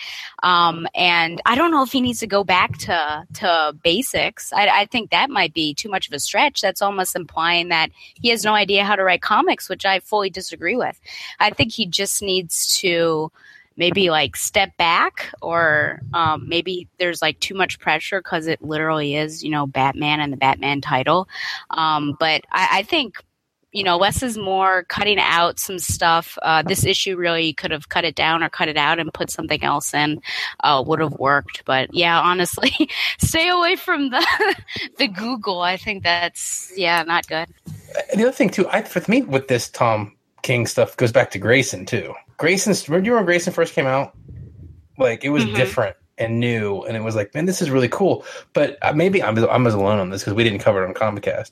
Um, and i don't know if he needs to go back to to basics. I, I think that might be too much of a stretch. That's almost implying that he has no idea how to write comics which i fully disagree with. I think he just needs to maybe like step back or um, maybe there's like too much pressure because it literally is you know batman and the batman title. Um, but I, I think you know, Wes is more. Cutting out some stuff. Uh, this issue really could have cut it down or cut it out and put something else in. Uh, would have worked, but yeah, honestly, [laughs] stay away from the [laughs] the Google. I think that's yeah, not good. The other thing too, I for me with this Tom King stuff goes back to Grayson too. Grayson's remember when Grayson first came out? Like it was Mhm. different and new, and it was like, man, this is really cool. But uh, maybe I'm I'm as alone on this because we didn't cover it on Comicast.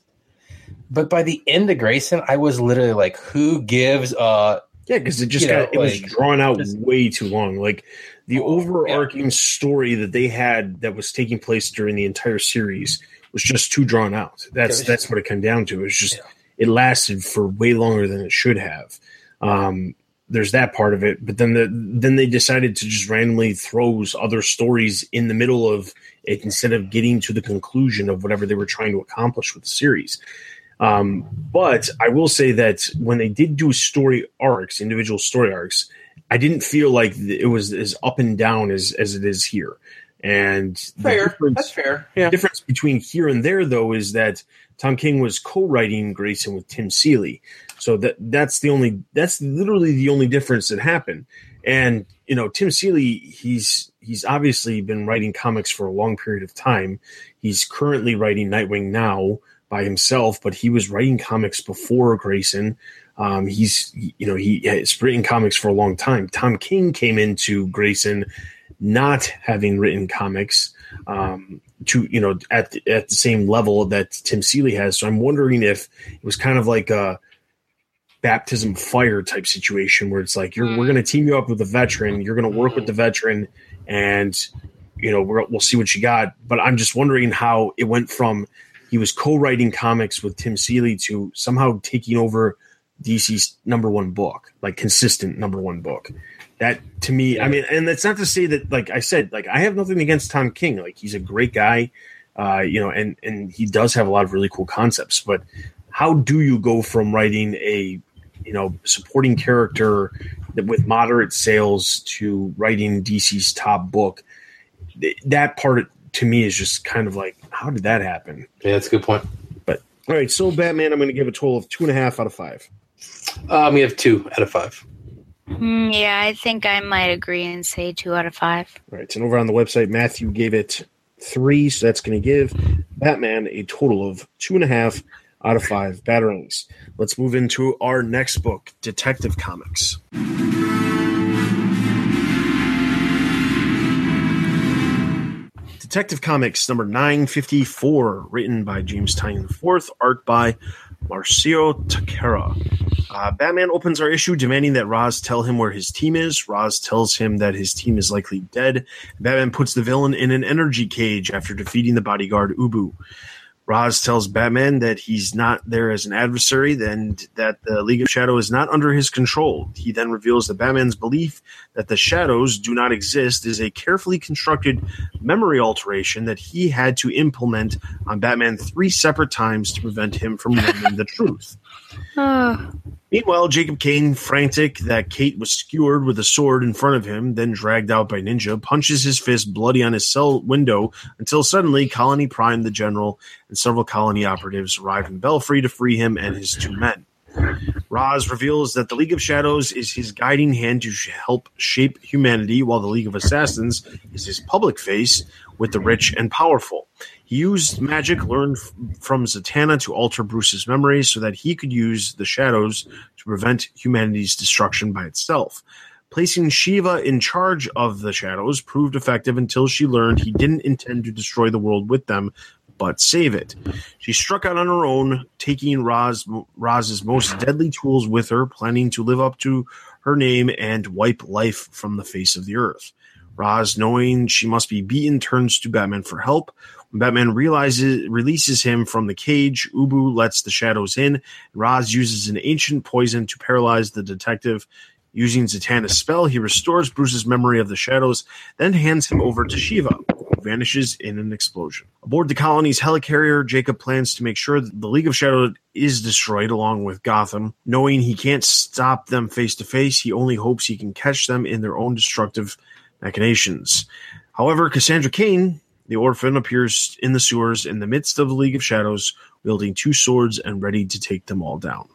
But by the end of Grayson, I was literally like, who gives a yeah, because it just You know, got it was drawn out just- way too long. Like the Oh, overarching story that they had that was taking place during the entire series was just too drawn out. That's that's what it came down to. It's just Yeah. it lasted for way longer than it should have. Um, there's that part of it, but then the then they decided to just randomly throw other stories in the middle of it instead of getting to the conclusion of whatever they were trying to accomplish with the series. Um, but I will say that when they did do story arcs, individual story arcs, I didn't feel like it was as up and down as as it is here. And the Fair. difference- That's fair. Yeah. difference between here and there, though, is that Tom King was co-writing Grayson with Tim Seeley, so that that's the only that's literally the only difference that happened. And you know, Tim Seeley, he's he's obviously been writing comics for a long period of time. He's currently writing Nightwing now by himself, but he was writing comics before Grayson. Um, he's you know he has written comics for a long time. Tom King came into Grayson not having written comics um, to you know at the, at the same level that Tim Seeley has. So I'm wondering if it was kind of like a baptism fire type situation where it's like you're we're going to team you up with a veteran, you're going to work with the veteran, and you know we're, we'll see what you got. But I'm just wondering how it went from he was co-writing comics with Tim Seeley to somehow taking over DC's number one book, like consistent number one book. That to me, I mean, and that's not to say that, like I said, like I have nothing against Tom King. Like he's a great guy, uh, you know, and and he does have a lot of really cool concepts. But how do you go from writing a, you know, supporting character with moderate sales to writing DC's top book? That part to me is just kind of like, how did that happen? Yeah, that's a good point. But all right, so Batman, I'm going to give a total of two and a half out of five. Um, we have two out of five. Hmm, yeah, I think I might agree and say two out of five. All right, and over on the website, Matthew gave it three, so that's going to give Batman a total of two and a half out of five batarangs. Let's move into our next book, Detective Comics. Detective Comics number 954, written by James Tynion IV, art by Marcio Takara. Uh, Batman opens our issue demanding that Ra's tell him where his team is. Ra's tells him that his team is likely dead. Batman puts the villain in an energy cage after defeating the bodyguard Ubu. Ra's tells Batman that he's not there as an adversary, then that the League of Shadow is not under his control. He then reveals that Batman's belief that the shadows do not exist is a carefully constructed memory alteration that he had to implement on Batman three separate times to prevent him from learning the truth. Ah. Meanwhile, Jacob Kane, frantic that Kate was skewered with a sword in front of him, then dragged out by Ninja, punches his fist bloody on his cell window until suddenly Colony Prime, the general, and several colony operatives arrive in Belfry to free him and his two men. Ra's reveals that the League of Shadows is his guiding hand to help shape humanity, while the League of Assassins is his public face with the rich and powerful. Used magic learned from Zatanna to alter Bruce's memories so that he could use the shadows to prevent humanity's destruction by itself. Placing Shiva in charge of the shadows proved effective until she learned he didn't intend to destroy the world with them, but save it. She struck out on her own, taking Ra's, Roz's most deadly tools with her, planning to live up to her name and wipe life from the face of the earth. Ra's, knowing she must be beaten, turns to Batman for help. Batman realizes releases him from the cage, Ubu lets the shadows in. Ra's uses an ancient poison to paralyze the detective. Using Zatanna's spell, he restores Bruce's memory of the shadows, then hands him over to Shiva, who vanishes in an explosion. Aboard the colony's helicarrier, Jacob plans to make sure that the League of Shadows is destroyed along with Gotham. Knowing he can't stop them face to face, he only hopes he can catch them in their own destructive machinations. However, Cassandra Cain, the orphan, appears in the sewers in the midst of the League of Shadows, wielding two swords and ready to take them all down.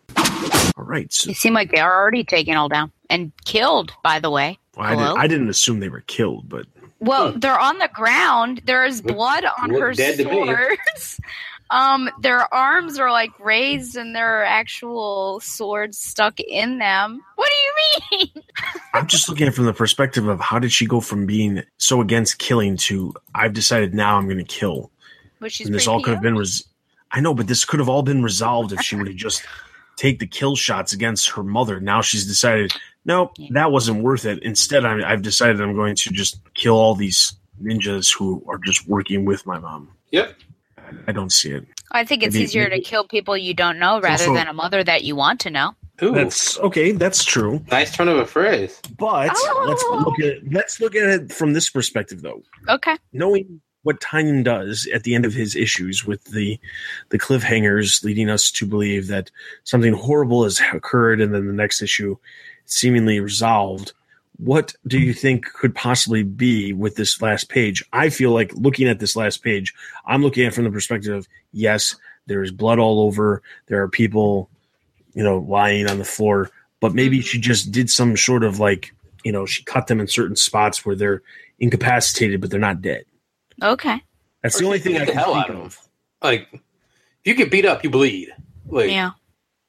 All right. So They seem like they're already taken all down and killed, by the way. I, didn't, I didn't assume they were killed, but Well, hmm. they're on the ground. There is blood on look her dead to swords. [laughs] um, their arms are like raised and there are actual swords stuck in them. What do you mean? [laughs] I'm just looking at it from the perspective of how did she go from being so against killing to I've decided now I'm going to kill. Which is and this all could have been res- I know, but this could have all been resolved if she would have just take the kill shots against her mother. Now she's decided, nope, that wasn't worth it. Instead, I, I've decided I'm going to just kill all these ninjas who are just working with my mom. Yep. I don't see it. I think it's Maybe- easier maybe- to kill people you don't know rather also- than a mother that you want to know. Ooh, That's okay. That's true. nice turn of a phrase. But Oh. let's look at let's look at it from this perspective, though. Okay. knowing what Tynion does at the end of his issues with the the cliffhangers leading us to believe that something horrible has occurred and then the next issue seemingly resolved what do you think could possibly be with this last page? I feel like looking at this last page, I'm looking at it from the perspective of yes, there is blood all over. There are people, you know, lying on the floor, but maybe mm-hmm. she just did some sort of like, you know, she cut them in certain spots where they're incapacitated, but they're not dead. Okay. That's Or the only thing I can hell think out of of. Like, if you get beat up, you bleed. Like, Yeah.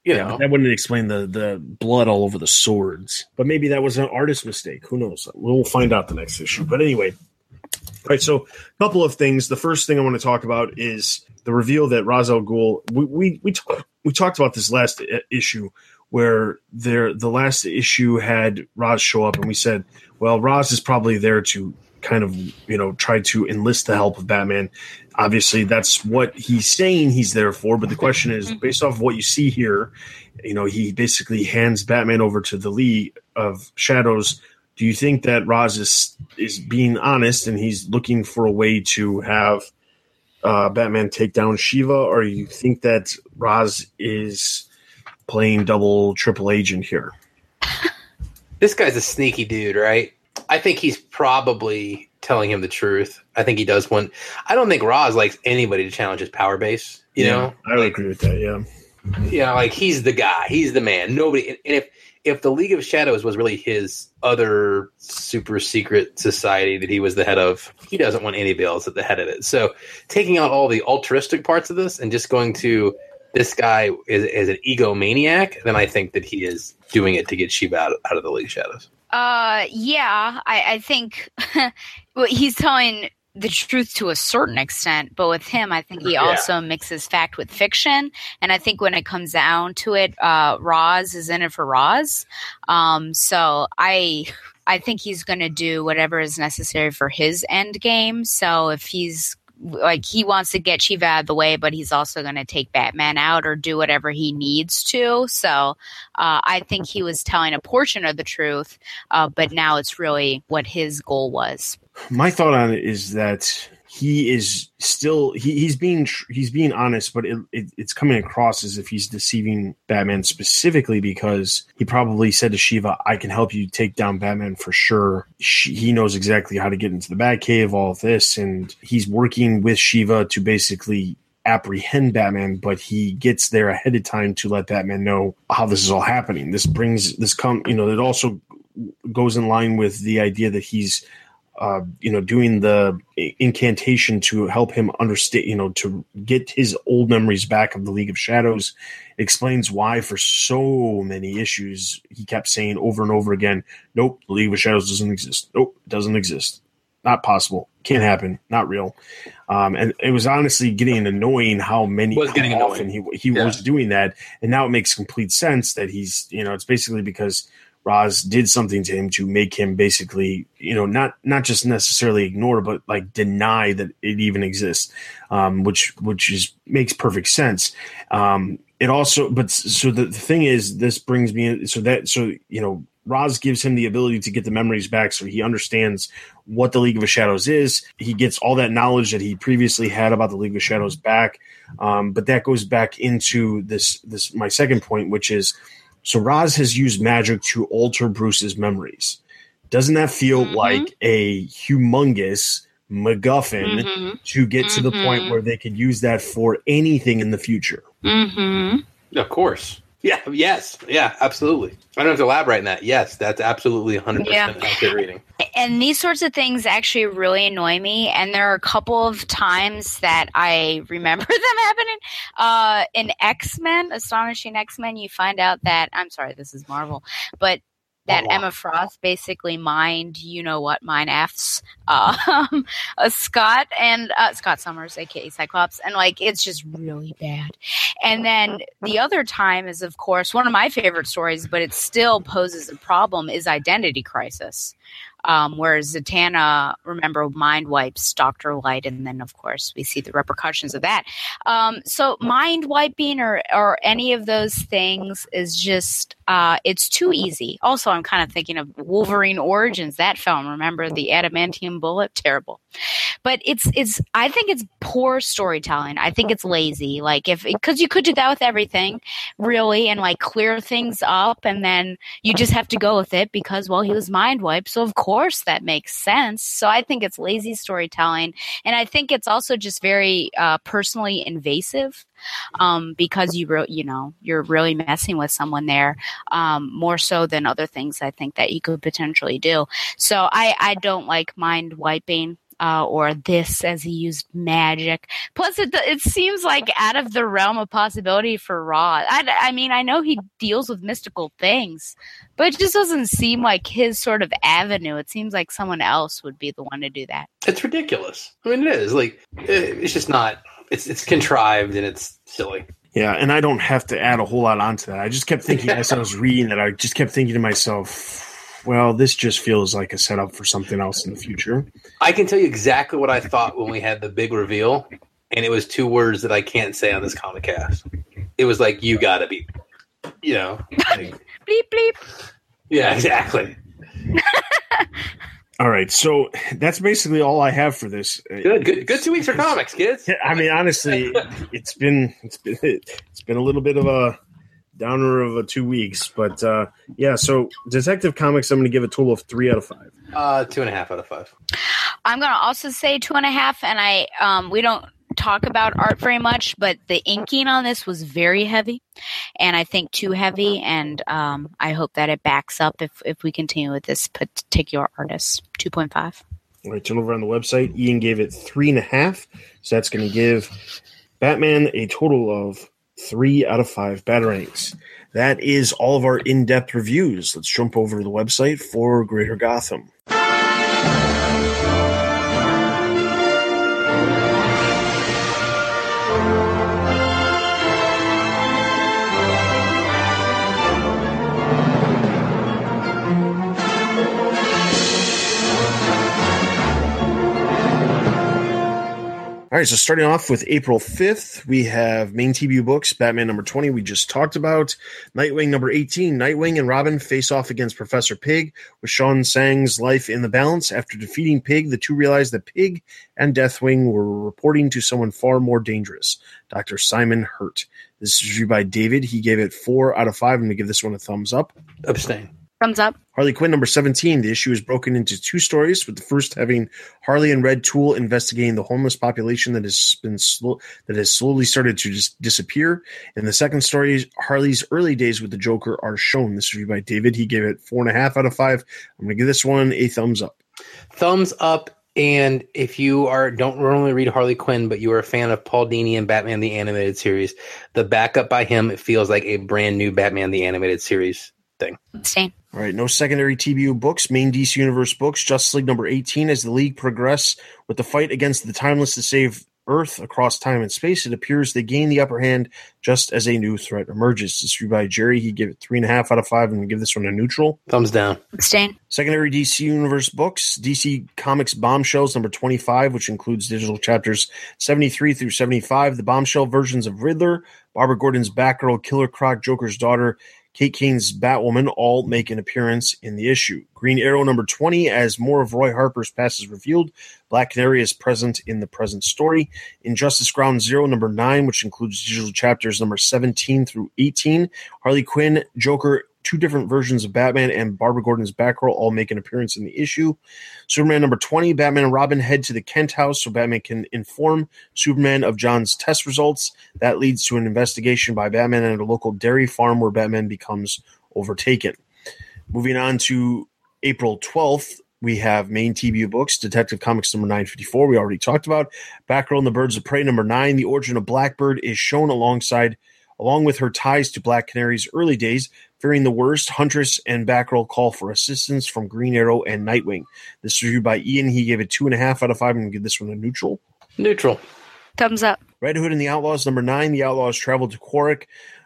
You Yeah, know, that wouldn't explain the the blood all over the swords. But maybe that was an artist mistake. Who knows? We'll find out the next issue. But anyway, all right. So, a couple of things. The first thing I want to talk about is the reveal that Ra's al Ghul. We we we, t- we talked about this last uh, issue where there the last issue had Ra's show up, and we said, well, Ra's is probably there to kind of you know try to enlist the help of Batman. Obviously, that's what he's saying he's there for. But the question is, based off of what you see here, you know, he basically hands Batman over to the League of Shadows. Do you think that Ra's is is being honest and he's looking for a way to have uh, Batman take down Shiva, or you think that Ra's is playing double triple agent here? [laughs] this guy's a sneaky dude, right? I think he's probably telling him the truth. I think he does want. I don't think Ra's likes anybody to challenge his power base. You know, I would agree with that. Yeah, you know, like he's the guy, he's the man. Nobody, and if if the League of Shadows was really his other super secret society that he was the head of, he doesn't want anybody else at the head of it. So taking out all the altruistic parts of this and just going to this guy is, is an egomaniac, then I think that he is doing it to get Shiva out, out of the League of Shadows. Uh, yeah, I, I think [laughs] well, he's telling the truth to a certain extent, but with him, I think he Yeah. also mixes fact with fiction. And I think when it comes down to it, uh, Ra's is in it for Ra's. Um, so I, I think he's going to do whatever is necessary for his end game. So if he's like he wants to get Shiva out of the way, but he's also going to take Batman out or do whatever he needs to. So uh, I think he was telling a portion of the truth, uh, but now it's really what his goal was. my thought on it is that he is still he, he's being he's being honest, but it, it, it's coming across as if he's deceiving Batman specifically because he probably said to Shiva, "I can help you take down Batman for sure." She, he knows exactly how to get into the Batcave, all of this, and he's working with Shiva to basically apprehend Batman, but he gets there ahead of time to let Batman know how this is all happening. This brings this come, you know, it also goes in line with the idea that he's uh, you know, doing the incantation to help him understand, you know, to get his old memories back of the League of Shadows, explains why for so many issues he kept saying over and over again, "Nope, the League of Shadows doesn't exist. Nope, it doesn't exist. Not possible. Can't happen. Not real." Um, and it was honestly getting annoying how many Was getting how often he he Yeah. was doing that, and now it makes complete sense that he's you know it's basically because Ra's did something to him to make him basically, you know, not not just necessarily ignore, but like deny that it even exists, um, which which is makes perfect sense. Um, it also, but so the, the thing is, this brings me so that so you know, Ra's gives him the ability to get the memories back, so he understands what the League of Shadows is. He gets all that knowledge that he previously had about the League of Shadows back. Um, but that goes back into this this my second point, which is so Ra's has used magic to alter Bruce's memories. Doesn't that feel Mhm. like a humongous MacGuffin Mm-hmm. to get to the point Mhm. where they could use that for anything in the future? Mm-hmm. Of course. Yeah, yes. Yeah, absolutely. I don't have to elaborate on that. Yes, that's absolutely 100% accurate reading. And these sorts of things actually really annoy me. And there are a couple of times that I remember [laughs] them happening. Uh, in X Men, Astonishing X Men, you find out that I'm sorry, this is Marvel, but that Oh. Emma Frost basically mined, you know what, mine F's, uh, [laughs] uh, Scott and uh, Scott Summers, aka Cyclops, and like it's just really bad. And then the other time is, of course, one of my favorite stories, but it still poses a problem is Identity Crisis. Um, whereas Zatanna, remember, mind wipes Doctor Light, and then of course we see the repercussions of that. Um, so mind wiping or or any of those things is just Uh, it's too easy. Also, I'm kind of thinking of Wolverine Origins, that film. Remember the adamantium bullet? Terrible. But it's it's. I think it's poor storytelling. I think it's lazy. Like if because you could do that with everything, really, and like clear things up, and then you just have to go with it because well, he was mind wiped, so of course that makes sense. So I think it's lazy storytelling, and I think it's also just very uh, personally invasive um, because you wrote, you know, you're really messing with someone there um, more so than other things I think that you could potentially do. So I, I don't like mind wiping. Uh, or this as he used magic. Plus, it it seems like out of the realm of possibility for Raw. I, I mean, I know he deals with mystical things, but it just doesn't seem like his sort of avenue. It seems like someone else would be the one to do that. It's ridiculous. I mean, it is like it- it's just not. It's it's contrived and it's silly. Yeah, and I don't have to add a whole lot onto that. I just kept thinking as I was [laughs] reading that, I just kept thinking to myself, well, this just feels like a setup for something else in the future. I can tell you exactly what I thought when we had the big reveal, and it was two words that I can't say on this comic cast. It was like you gotta be, you know, like- [laughs] Bleep bleep. yeah, exactly. [laughs] All right, so that's basically all I have for this. Good, good, good two weeks for comics, kids. I mean, honestly, [laughs] it's been it's been it's been a little bit of a downer of a two weeks, but uh, yeah. So, Detective Comics, I'm going to give a total of three out of five. Uh, two and a half out of five. I'm gonna also say two and a half, and I um we don't talk about art very much, but the inking on this was very heavy, and I think too heavy, and um I hope that it backs up if if we continue with this particular artist. Two point five. All right, turn over on the website. Ian gave it three and a half, so that's going to give Batman a total of three out of five batarangs. That is all of our in-depth reviews. Let's jump over to the website for Greater Gotham. All right, so starting off with April 5th, we have main TBU books, Batman number 20, we just talked about. Nightwing number 18, Nightwing and Robin face off against Professor Pyg with Shawn Tsang's life in the balance. After defeating Pyg, the two realize that Pyg and Deathwing were reporting to someone far more dangerous, Dr. Simon Hurt. This is reviewed by David. He gave it four out of five. I'm going to give this one a thumbs up. Abstain. Thumbs up. Harley Quinn number 17. The issue is broken into two stories, with the first having Harley and Red Tool investigating the homeless population that has been slow, that has slowly started to just disappear. And the second story, Harley's early days with the Joker are shown. This review by David. He gave it four and a half out of five. I'm going to give this one a thumbs up. Thumbs up. And if you are don't normally read Harley Quinn, but you are a fan of Paul Dini and Batman the Animated Series, the backup by him it feels like a brand new Batman the Animated Series thing. Abstain. All right, no secondary TBU books. Main DC Universe books. Justice League number 18. As the League progress with the fight against the Timeless to save Earth across time and space, it appears they gain the upper hand just as a new threat emerges. This is reviewed by Jerry. He gave it three and a half out of five, and we give this one a neutral. Thumbs down. Abstain. Secondary DC Universe books, DC Comics Bombshells number 25, which includes digital chapters 73 through 75, the bombshell versions of Riddler, Barbara Gordon's Batgirl, Killer Croc, Joker's daughter, Kate Kane's Batwoman all make an appearance in the issue. Green Arrow number 20, as more of Roy Harper's past is revealed, Black Canary is present in the present story. Injustice Ground Zero number 9, which includes digital chapters number 17 through 18, Harley Quinn, Joker, two different versions of Batman, and Barbara Gordon's Batgirl all make an appearance in the issue. Superman number 20, Batman and Robin head to the Kent house so Batman can inform Superman of Jon's test results. That leads to an investigation by Batman at a local dairy farm where Batman becomes overtaken. Moving on to April 12th, we have main TBU books, Detective Comics number 954, we already talked about. Batgirl and the Birds of Prey number 9, The Origin of Blackbird is shown alongside along with her ties to Black Canary's early days. Fearing the worst, Huntress and Batgirl call for assistance from Green Arrow and Nightwing. This is reviewed by Ian. He gave it two and a half out of five. I'm going to give this one a neutral. Neutral. Thumbs up. Red Hood and the Outlaws, number nine. The Outlaws travel to Qurac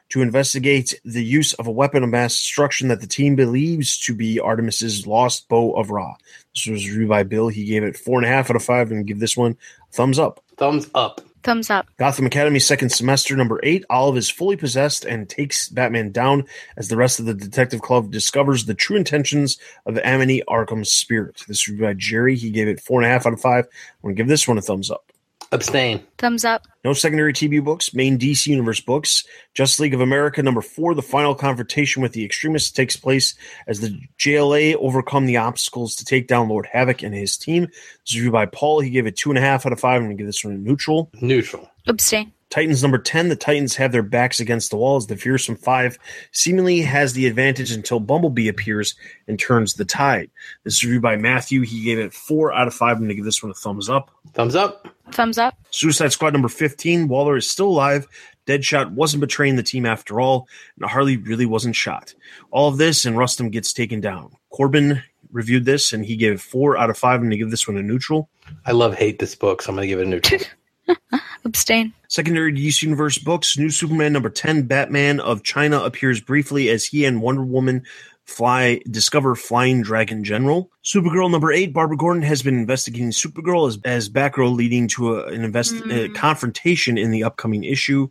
to investigate the use of a weapon of mass destruction that the team believes to be Artemis's lost bow of Ra. This was reviewed by Bill. He gave it four and a half out of five and give this one a thumbs up. Thumbs up. Thumbs up. Gotham Academy second semester number eight. Olive is fully possessed and takes Batman down as the rest of the detective club discovers the true intentions of Amity Arkham's spirit. This is by Jerry. He gave it four and a half out of five. I'm gonna give this one a thumbs up. Abstain. Thumbs up. No secondary TB books, main DC Universe books. Justice League of America number four, the final confrontation with the extremists takes place as the JLA overcome the obstacles to take down Lord Havoc and his team. This is reviewed by Paul. He gave it two and a half out of five. I'm going to give this one a neutral. Neutral. Abstain. Titans number 10, the Titans have their backs against the wall as the fearsome five seemingly has the advantage until Bumblebee appears and turns the tide. This is reviewed by Matthew. He gave it four out of five. I'm going to give this one a thumbs up. Thumbs up. Thumbs up. Suicide Squad number 15, Waller is still alive. Deadshot wasn't betraying the team after all, and Harley really wasn't shot. All of this, and Rustam gets taken down. Corbin reviewed this, and he gave it four out of five. I'm going to give this one a neutral. I love hate this book, so I'm going to give it a neutral. [laughs] [laughs] Abstain. Secondary DC Universe books, New Superman number 10, Batman of China appears briefly as he and Wonder Woman fly discover Flying Dragon General. Supergirl number 8, Barbara Gordon has been investigating Supergirl as, as Batgirl leading to a, an invest, a mm. confrontation in the upcoming issue.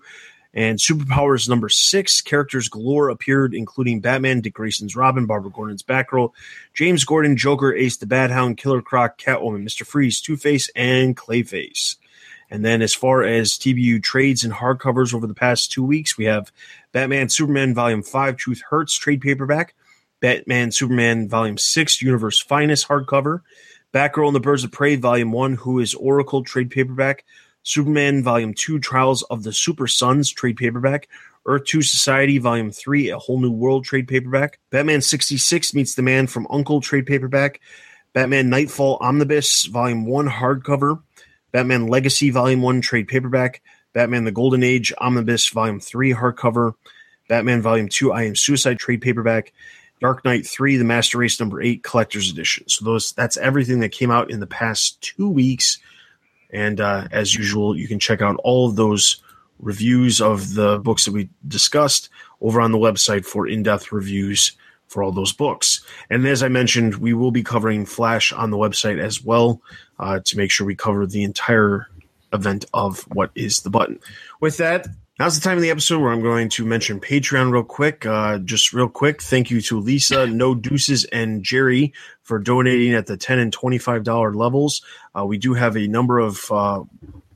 And Superpowers number 6, characters galore appeared including Batman, Dick Grayson's Robin, Barbara Gordon's Batgirl, James Gordon, Joker, Ace the Bat-Hound, Killer Croc, Catwoman, Mr. Freeze, Two-Face, and Clayface. And then as far as TBU trades and hardcovers over the past two weeks, we have Batman Superman Volume 5 Truth Hurts trade paperback, Batman Superman Volume 6 Universe Finest hardcover, Batgirl and the Birds of Prey Volume 1 Who is Oracle trade paperback, Superman Volume 2 Trials of the Super Sons trade paperback, Earth 2 Society Volume 3 A Whole New World trade paperback, Batman 66 Meets the Man from Uncle trade paperback, Batman Nightfall Omnibus Volume 1 hardcover, Batman Legacy Volume 1 trade paperback, Batman The Golden Age Omnibus Volume 3 hardcover, Batman Volume 2 I Am Suicide trade paperback, Dark Knight 3 The Master Race number 8 collector's edition. So those that's everything that came out in the past 2 weeks and uh, as usual you can check out all of those reviews of the books that we discussed over on the website for in-depth reviews for all those books. And as I mentioned, we will be covering Flash on the website as well uh, to make sure we cover the entire event of what is the button. With that, now's the time of the episode where I'm going to mention Patreon real quick. Uh, just real quick, thank you to Lisa, No Deuces, and Jerry for donating at the ten and twenty five dollar levels. Uh, we do have a number of uh,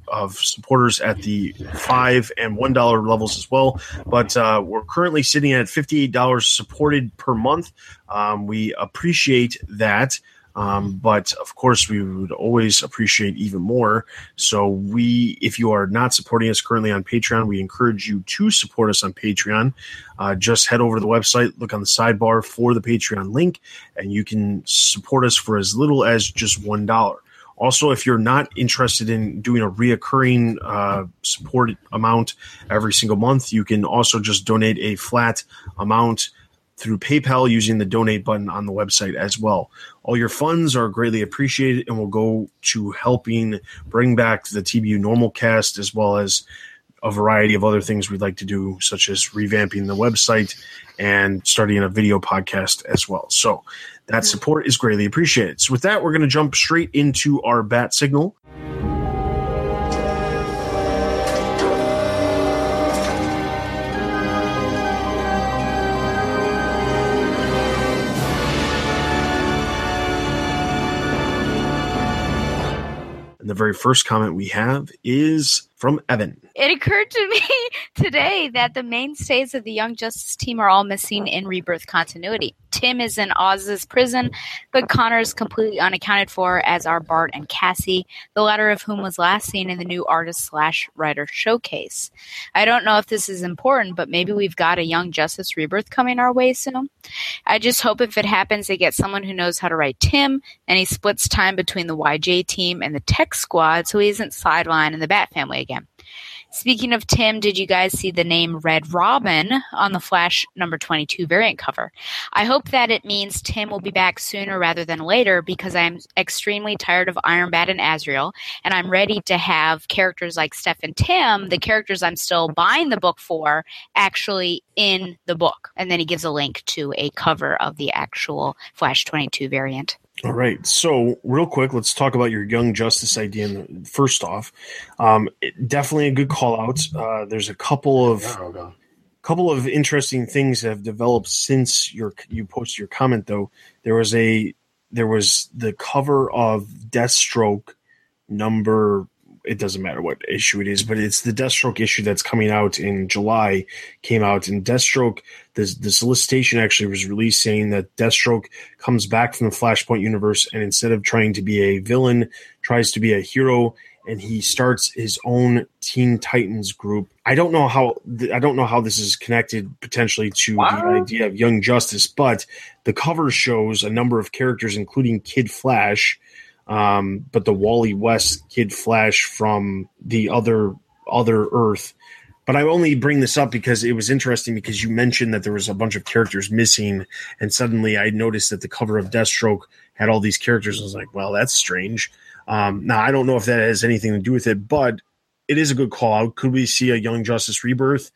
of supporters at the five and one dollar levels as well. But uh, we're currently sitting at fifty eight dollars supported per month. Um, we appreciate that. Um, but of course, we would always appreciate even more. So, we, if you are not supporting us currently on Patreon, we encourage you to support us on Patreon. Uh, just head over to the website, look on the sidebar for the Patreon link, and you can support us for as little as just one dollar. Also, if you're not interested in doing a reoccurring uh, support amount every single month, you can also just donate a flat amount through PayPal using the donate button on the website as well. All your funds are greatly appreciated and will go to helping bring back the TBU normal cast as well as a variety of other things we'd like to do, such as revamping the website and starting a video podcast as well. So that support is greatly appreciated. So with that, we're going to jump straight into our bat signal. And the very first comment we have is from Evan. It occurred to me [laughs] today that the mainstays of the Young Justice team are all missing in Rebirth continuity. Tim is in Oz's prison, but Connor is completely unaccounted for, as are Bart and Cassie, the latter of whom was last seen in the new artist slash writer showcase. I don't know if this is important, but maybe we've got a Young Justice Rebirth coming our way soon. I just hope if it happens, they get someone who knows how to write Tim, and he splits time between the YJ team and the Tech Squad, so he isn't sidelined in the Bat family again. Speaking of Tim, did you guys see the name Red Robin on the Flash number 22 variant cover? I hope that it means Tim will be back sooner rather than later because I'm extremely tired of Iron Bat and Azrael, and I'm ready to have characters like Steph and Tim, the characters I'm still buying the book for, actually in the book. And then he gives a link to a cover of the actual Flash 22 variant. All right. So, real quick, let's talk about your Young Justice idea. First off, um, it- definitely a good call out. Uh, there's a couple of Oh, couple of interesting things that have developed since your you posted your comment. Though there was a there was the cover of Deathstroke number. It doesn't matter what issue it is, but it's the Deathstroke issue that's coming out in July. Came out and Deathstroke. The the solicitation actually was released saying that Deathstroke comes back from the Flashpoint universe and instead of trying to be a villain, tries to be a hero and he starts his own Teen Titans group. I don't know how th- I don't know how this is connected potentially to the idea of Young Justice, but the cover shows a number of characters, including Kid Flash, um, but the Wally West Kid Flash from the other other Earth. But I only bring this up because it was interesting because you mentioned that there was a bunch of characters missing, and suddenly I noticed that the cover of Deathstroke had all these characters. I was like, well, that's strange. Um, now I don't know if that has anything to do with it, but it is a good call out. Could we see a Young Justice rebirth?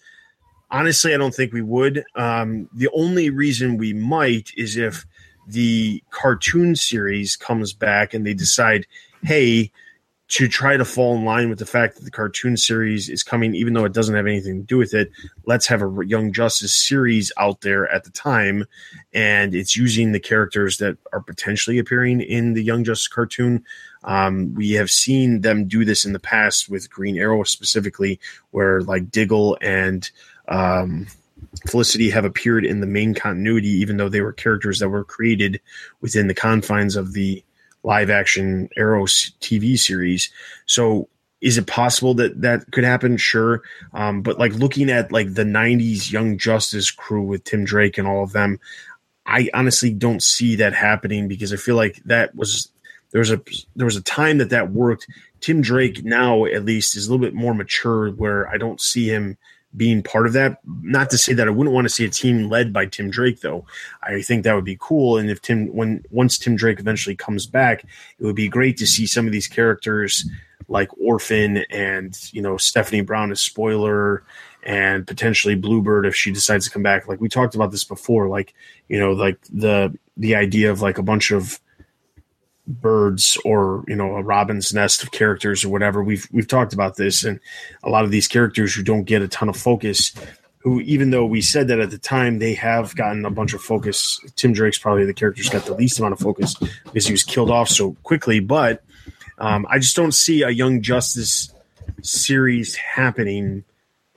Honestly, I don't think we would. Um, the only reason we might is if the cartoon series comes back and they decide, hey, to try to fall in line with the fact that the cartoon series is coming, even though it doesn't have anything to do with it, let's have a Young Justice series out there at the time. And it's using the characters that are potentially appearing in the Young Justice cartoon. Um, we have seen them do this in the past with Green Arrow specifically, where like Diggle and um, Felicity have appeared in the main continuity, even though they were characters that were created within the confines of the live action Arrow TV series. So is it possible that that could happen? Sure. Um, but like looking at like the 90s Young Justice crew with Tim Drake and all of them, I honestly don't see that happening because I feel like that was there was a there was a time that that worked. Tim Drake now at least is a little bit more mature where I don't see him being part of that. Not to say that I wouldn't want to see a team led by Tim Drake though. I think that would be cool. And if Tim when once Tim Drake eventually comes back, it would be great to see some of these characters like Orphan and you know Stephanie Brown as spoiler and potentially Bluebird if she decides to come back. Like we talked about this before, like you know, like the the idea of like a bunch of birds or you know a robin's nest of characters or whatever. We've we've talked about this and a lot of these characters who don't get a ton of focus who even though we said that at the time they have gotten a bunch of focus. Tim drake's probably the character's got the least amount of focus because he was killed off so quickly but um, i just don't see a young justice series happening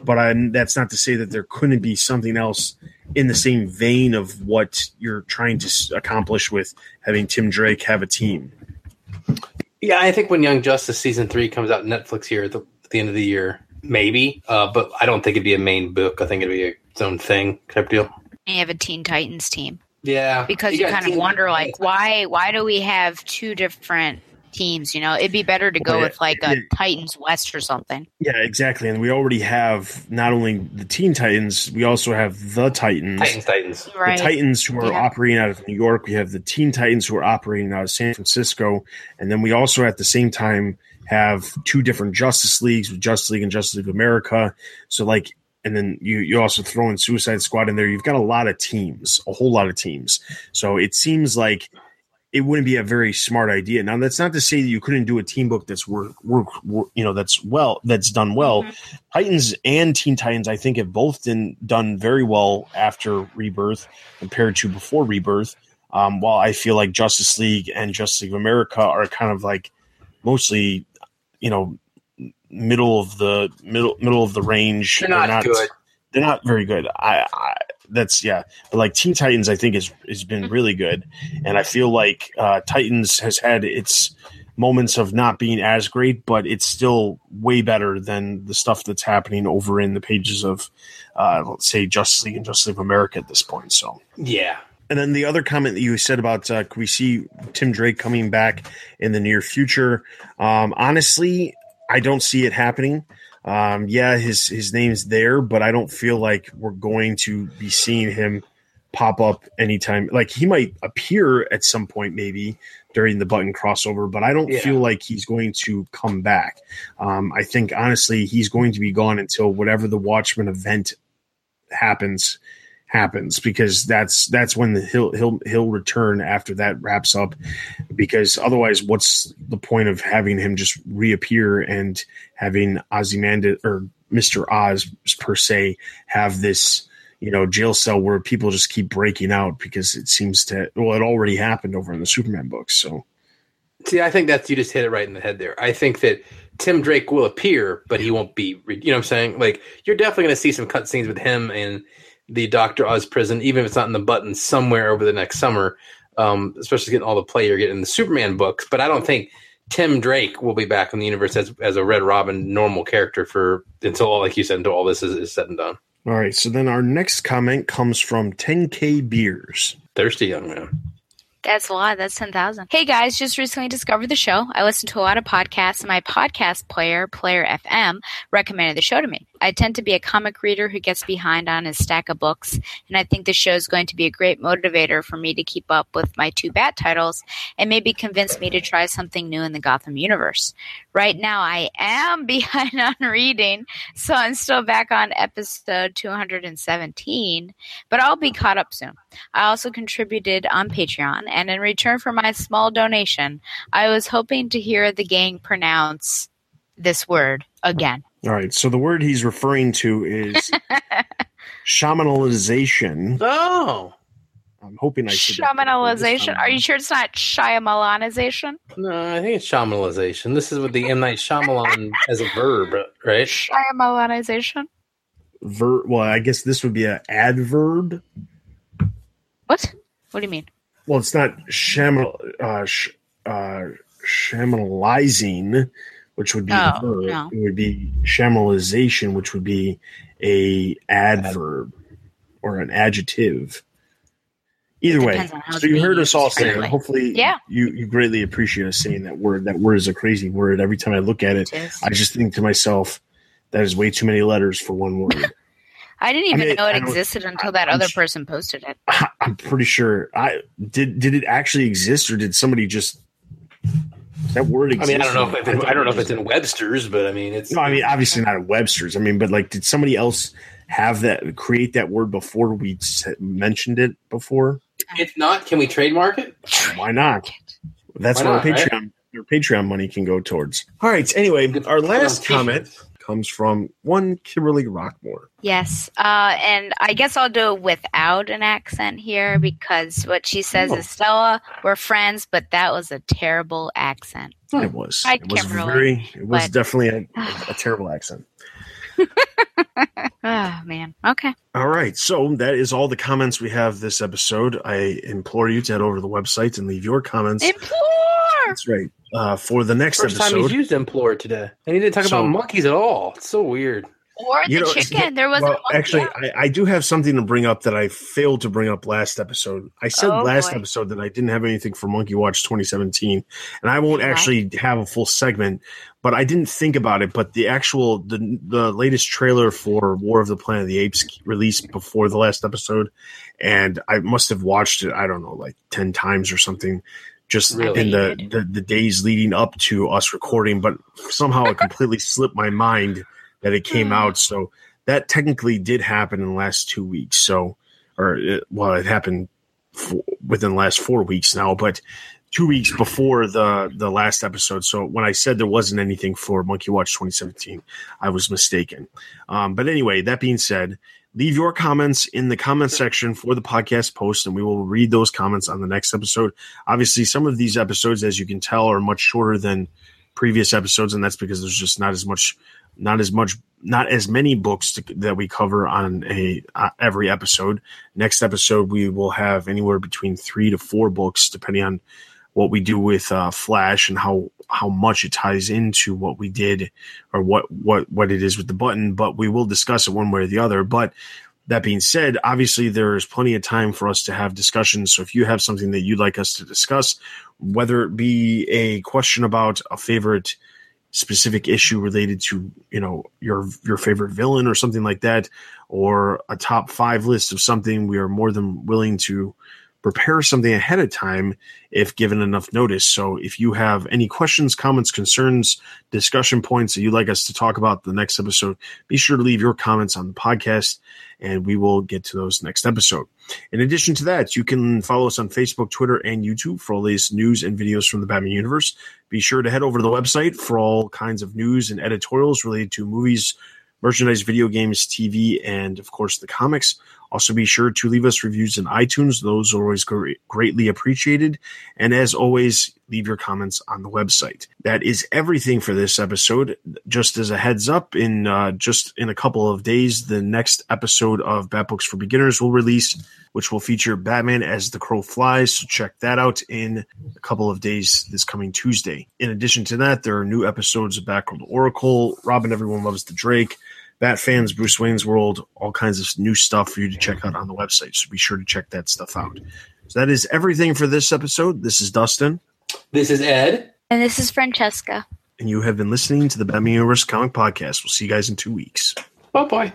but I, that's not to say that there couldn't be something else in the same vein of what you're trying to accomplish with having Tim Drake have a team. Yeah, I think when Young Justice season three comes out Netflix here at the, at the end of the year, maybe. Uh, but I don't think it'd be a main book. I think it'd be its own thing type deal. And you have a Teen Titans team Yeah, because you, got kind of wonder like why why do we have two different teams? You know, it'd be better to go Well, yeah, with like a yeah. Titans West or something. Yeah, exactly. And we already have not only the Teen Titans, we also have the Titans. Titans, Titans. Right. The Titans who are Yeah. operating out of New York. We have the Teen Titans who are operating out of San Francisco. And then we also at the same time have two different Justice Leagues with Justice League and Justice League of America. So like and then you you also throw in Suicide Squad in there. You've got a lot of teams, a whole lot of teams. So it seems like it wouldn't be a very smart idea. Now that's not to say that you couldn't do a team book that's work work, work you know that's well that's done well. Titans and Teen Titans, I think, have both been done very well after Rebirth compared to before Rebirth. Um, while I feel like Justice League and Justice League of America are kind of like mostly, you know, middle of the middle middle of the range. They're not good. They're not very good. I, I that's yeah, but like Teen Titans, I think has has been really good, and I feel like uh, Titans has had its moments of not being as great, but it's still way better than the stuff that's happening over in the pages of, uh, let's say, Justice League and Justice League of America at this point. So, Yeah. and then the other comment that you said about uh, could we see Tim Drake coming back in the near future? Um, honestly, I don't see it happening. Um, yeah, his his name's there, but I don't feel like we're going to be seeing him pop up anytime. Like he might appear at some point, maybe during the button crossover, but I don't Yeah. feel like he's going to come back. Um, I think honestly, he's going to be gone until whatever the Watchmen event happens happens because that's that's when the, he'll he'll he'll return after that wraps up because otherwise what's the point of having him just reappear and having Ozymandias or Mr. Oz per se have this you know jail cell where people just keep breaking out because it seems to well it already happened over in the Superman books so See, I think that's you just hit it right in the head there. I think that Tim Drake will appear, but he won't be. You know what I'm saying? Like you're definitely going to see some cut scenes with him in the Doctor Oz prison, even if it's not in the button somewhere over the next summer. Um, especially getting all the play you're getting in the Superman books. But I don't think Tim Drake will be back in the universe as as a Red Robin normal character for until all, like you said, until all this is, is said and done. all right so then our next comment comes from 10k beers Thirsty young man. That's a lot. That's 10,000. Hey guys, just recently discovered the show. I listen to a lot of podcasts, and my podcast player, Player FM, recommended the show to me. I tend to be a comic reader who gets behind on his stack of books, and I think the show is going to be a great motivator for me to keep up with my two bat titles and maybe convince me to try something new in the Gotham universe. Right now, I am [laughs] behind on reading, so I'm still back on episode 217, but I'll be caught up soon. I also contributed on Patreon, and in return for my small donation, I was hoping to hear the gang pronounce this word again. All right so the word he's referring to is [laughs] shamanalization Oh i'm hoping i said that Shamanalization. Are you sure it's not Shyamalanization? no, I think it's Shyamalalization. This is with the M Night Shyamalan [laughs] as a verb, right? Shyamalanization? Ver- well i guess this would be an adverb What? What do you mean? well it's not shaman uh, sh- uh shamanalizing which would be Oh, the verb. no. it would be shamanalization which would be a adverb or an adjective either way Depends on how so you heard us all say it hopefully Yeah. you you greatly appreciate us saying that word that word is a crazy word every time i look at it It is. i just think to myself that is way too many letters for one word [laughs] I didn't even mean, know it existed until that I'm other sh- person posted it. [laughs] I'm pretty sure I did. Did it actually exist, or did somebody just that word exists. I mean, I don't know if it's, I don't know if it's in Webster's, but I mean, it's No, I mean obviously not at Webster's. I mean, but like, did somebody else have that create that word before we mentioned it before? If not, can we trademark it? Why not? That's Why what not, our right? Patreon our Patreon money can go towards. All right. Anyway, our last comment comes from one Kimberly Rockmore. Yes. Uh, and I guess I'll do it without an accent here because what she says Oh. is Stella, we're friends, but that was a terrible accent. It was. Hi, it was Kimberly. very. It was But- definitely a, [sighs] a terrible accent. Oh, man. Okay. All right. So that is all the comments we have this episode. I implore you to head over to the website and leave your comments. Implore! That's right. Uh, for the next First time episode. he's used implore today, and he didn't talk So- about monkeys at all. It's so weird. Or the know, chicken. There was well, a monkey. actually, I, I do have something to bring up that I failed to bring up last episode. I said Oh, last boy. episode that I didn't have anything for Monkey Watch 2017, and I won't Okay. actually have a full segment. But I didn't think about it. But the actual the the latest trailer for War of the Planet of the Apes released before the last episode, and I must have watched it. I don't know, like ten times or something. Just Really? in the, the the days leading up to us recording, but somehow it completely [laughs] slipped my mind that it came Hmm. out. So that technically did happen in the last two weeks. So, or it, well, it happened f- within the last four weeks now, but two weeks before the the last episode. So when I said there wasn't anything for Monkey Watch 2017, I was mistaken. Um, but anyway, that being said, leave your comments in the comment section for the podcast post, and we will read those comments on the next episode. Obviously, some of these episodes, as you can tell, are much shorter than previous episodes, and that's because there's just not as much, not as much, not as many books to, that we cover on a uh, every episode. Next episode, we will have anywhere between three to four books, depending on what we do with uh, Flash and how how much it ties into what we did or what what what it is with the button. But we will discuss it one way or the other. But that being said, obviously there is plenty of time for us to have discussions. So if you have something that you'd like us to discuss, whether it be a question about a favorite specific issue related to you know your your favorite villain or something like that or a top five list of something we are more than willing to prepare something ahead of time if given enough notice. So if you have any questions, comments, concerns, discussion points that you'd like us to talk about the next episode, be sure to leave your comments on the podcast and we will get to those next episode. In addition to that, you can follow us on Facebook, Twitter, and YouTube for all these news and videos from the Batman universe. Be sure to head over to the website for all kinds of news and editorials related to movies, merchandise, video games, TV, and of course the comics. Also, be sure to leave us reviews in iTunes. Those are always great, greatly appreciated. And as always, leave your comments on the website. That is everything for this episode. Just as a heads up, in uh, just in a couple of days, the next episode of Bat Books for Beginners will release, which will feature Batman as the Crow Flies. So check that out in a couple of days this coming Tuesday. In addition to that, there are new episodes of Backworld Oracle, Robin Everyone Loves the Drake, Bat fans, Bruce Wayne's World, all kinds of new stuff for you to check out on the website. So be sure to check that stuff out. So that is everything for this episode. This is Dustin, This is Ed. And this is Francesca. and you have been listening to the Batman Universe Comic Podcast. We'll see you guys in two weeks. Bye bye.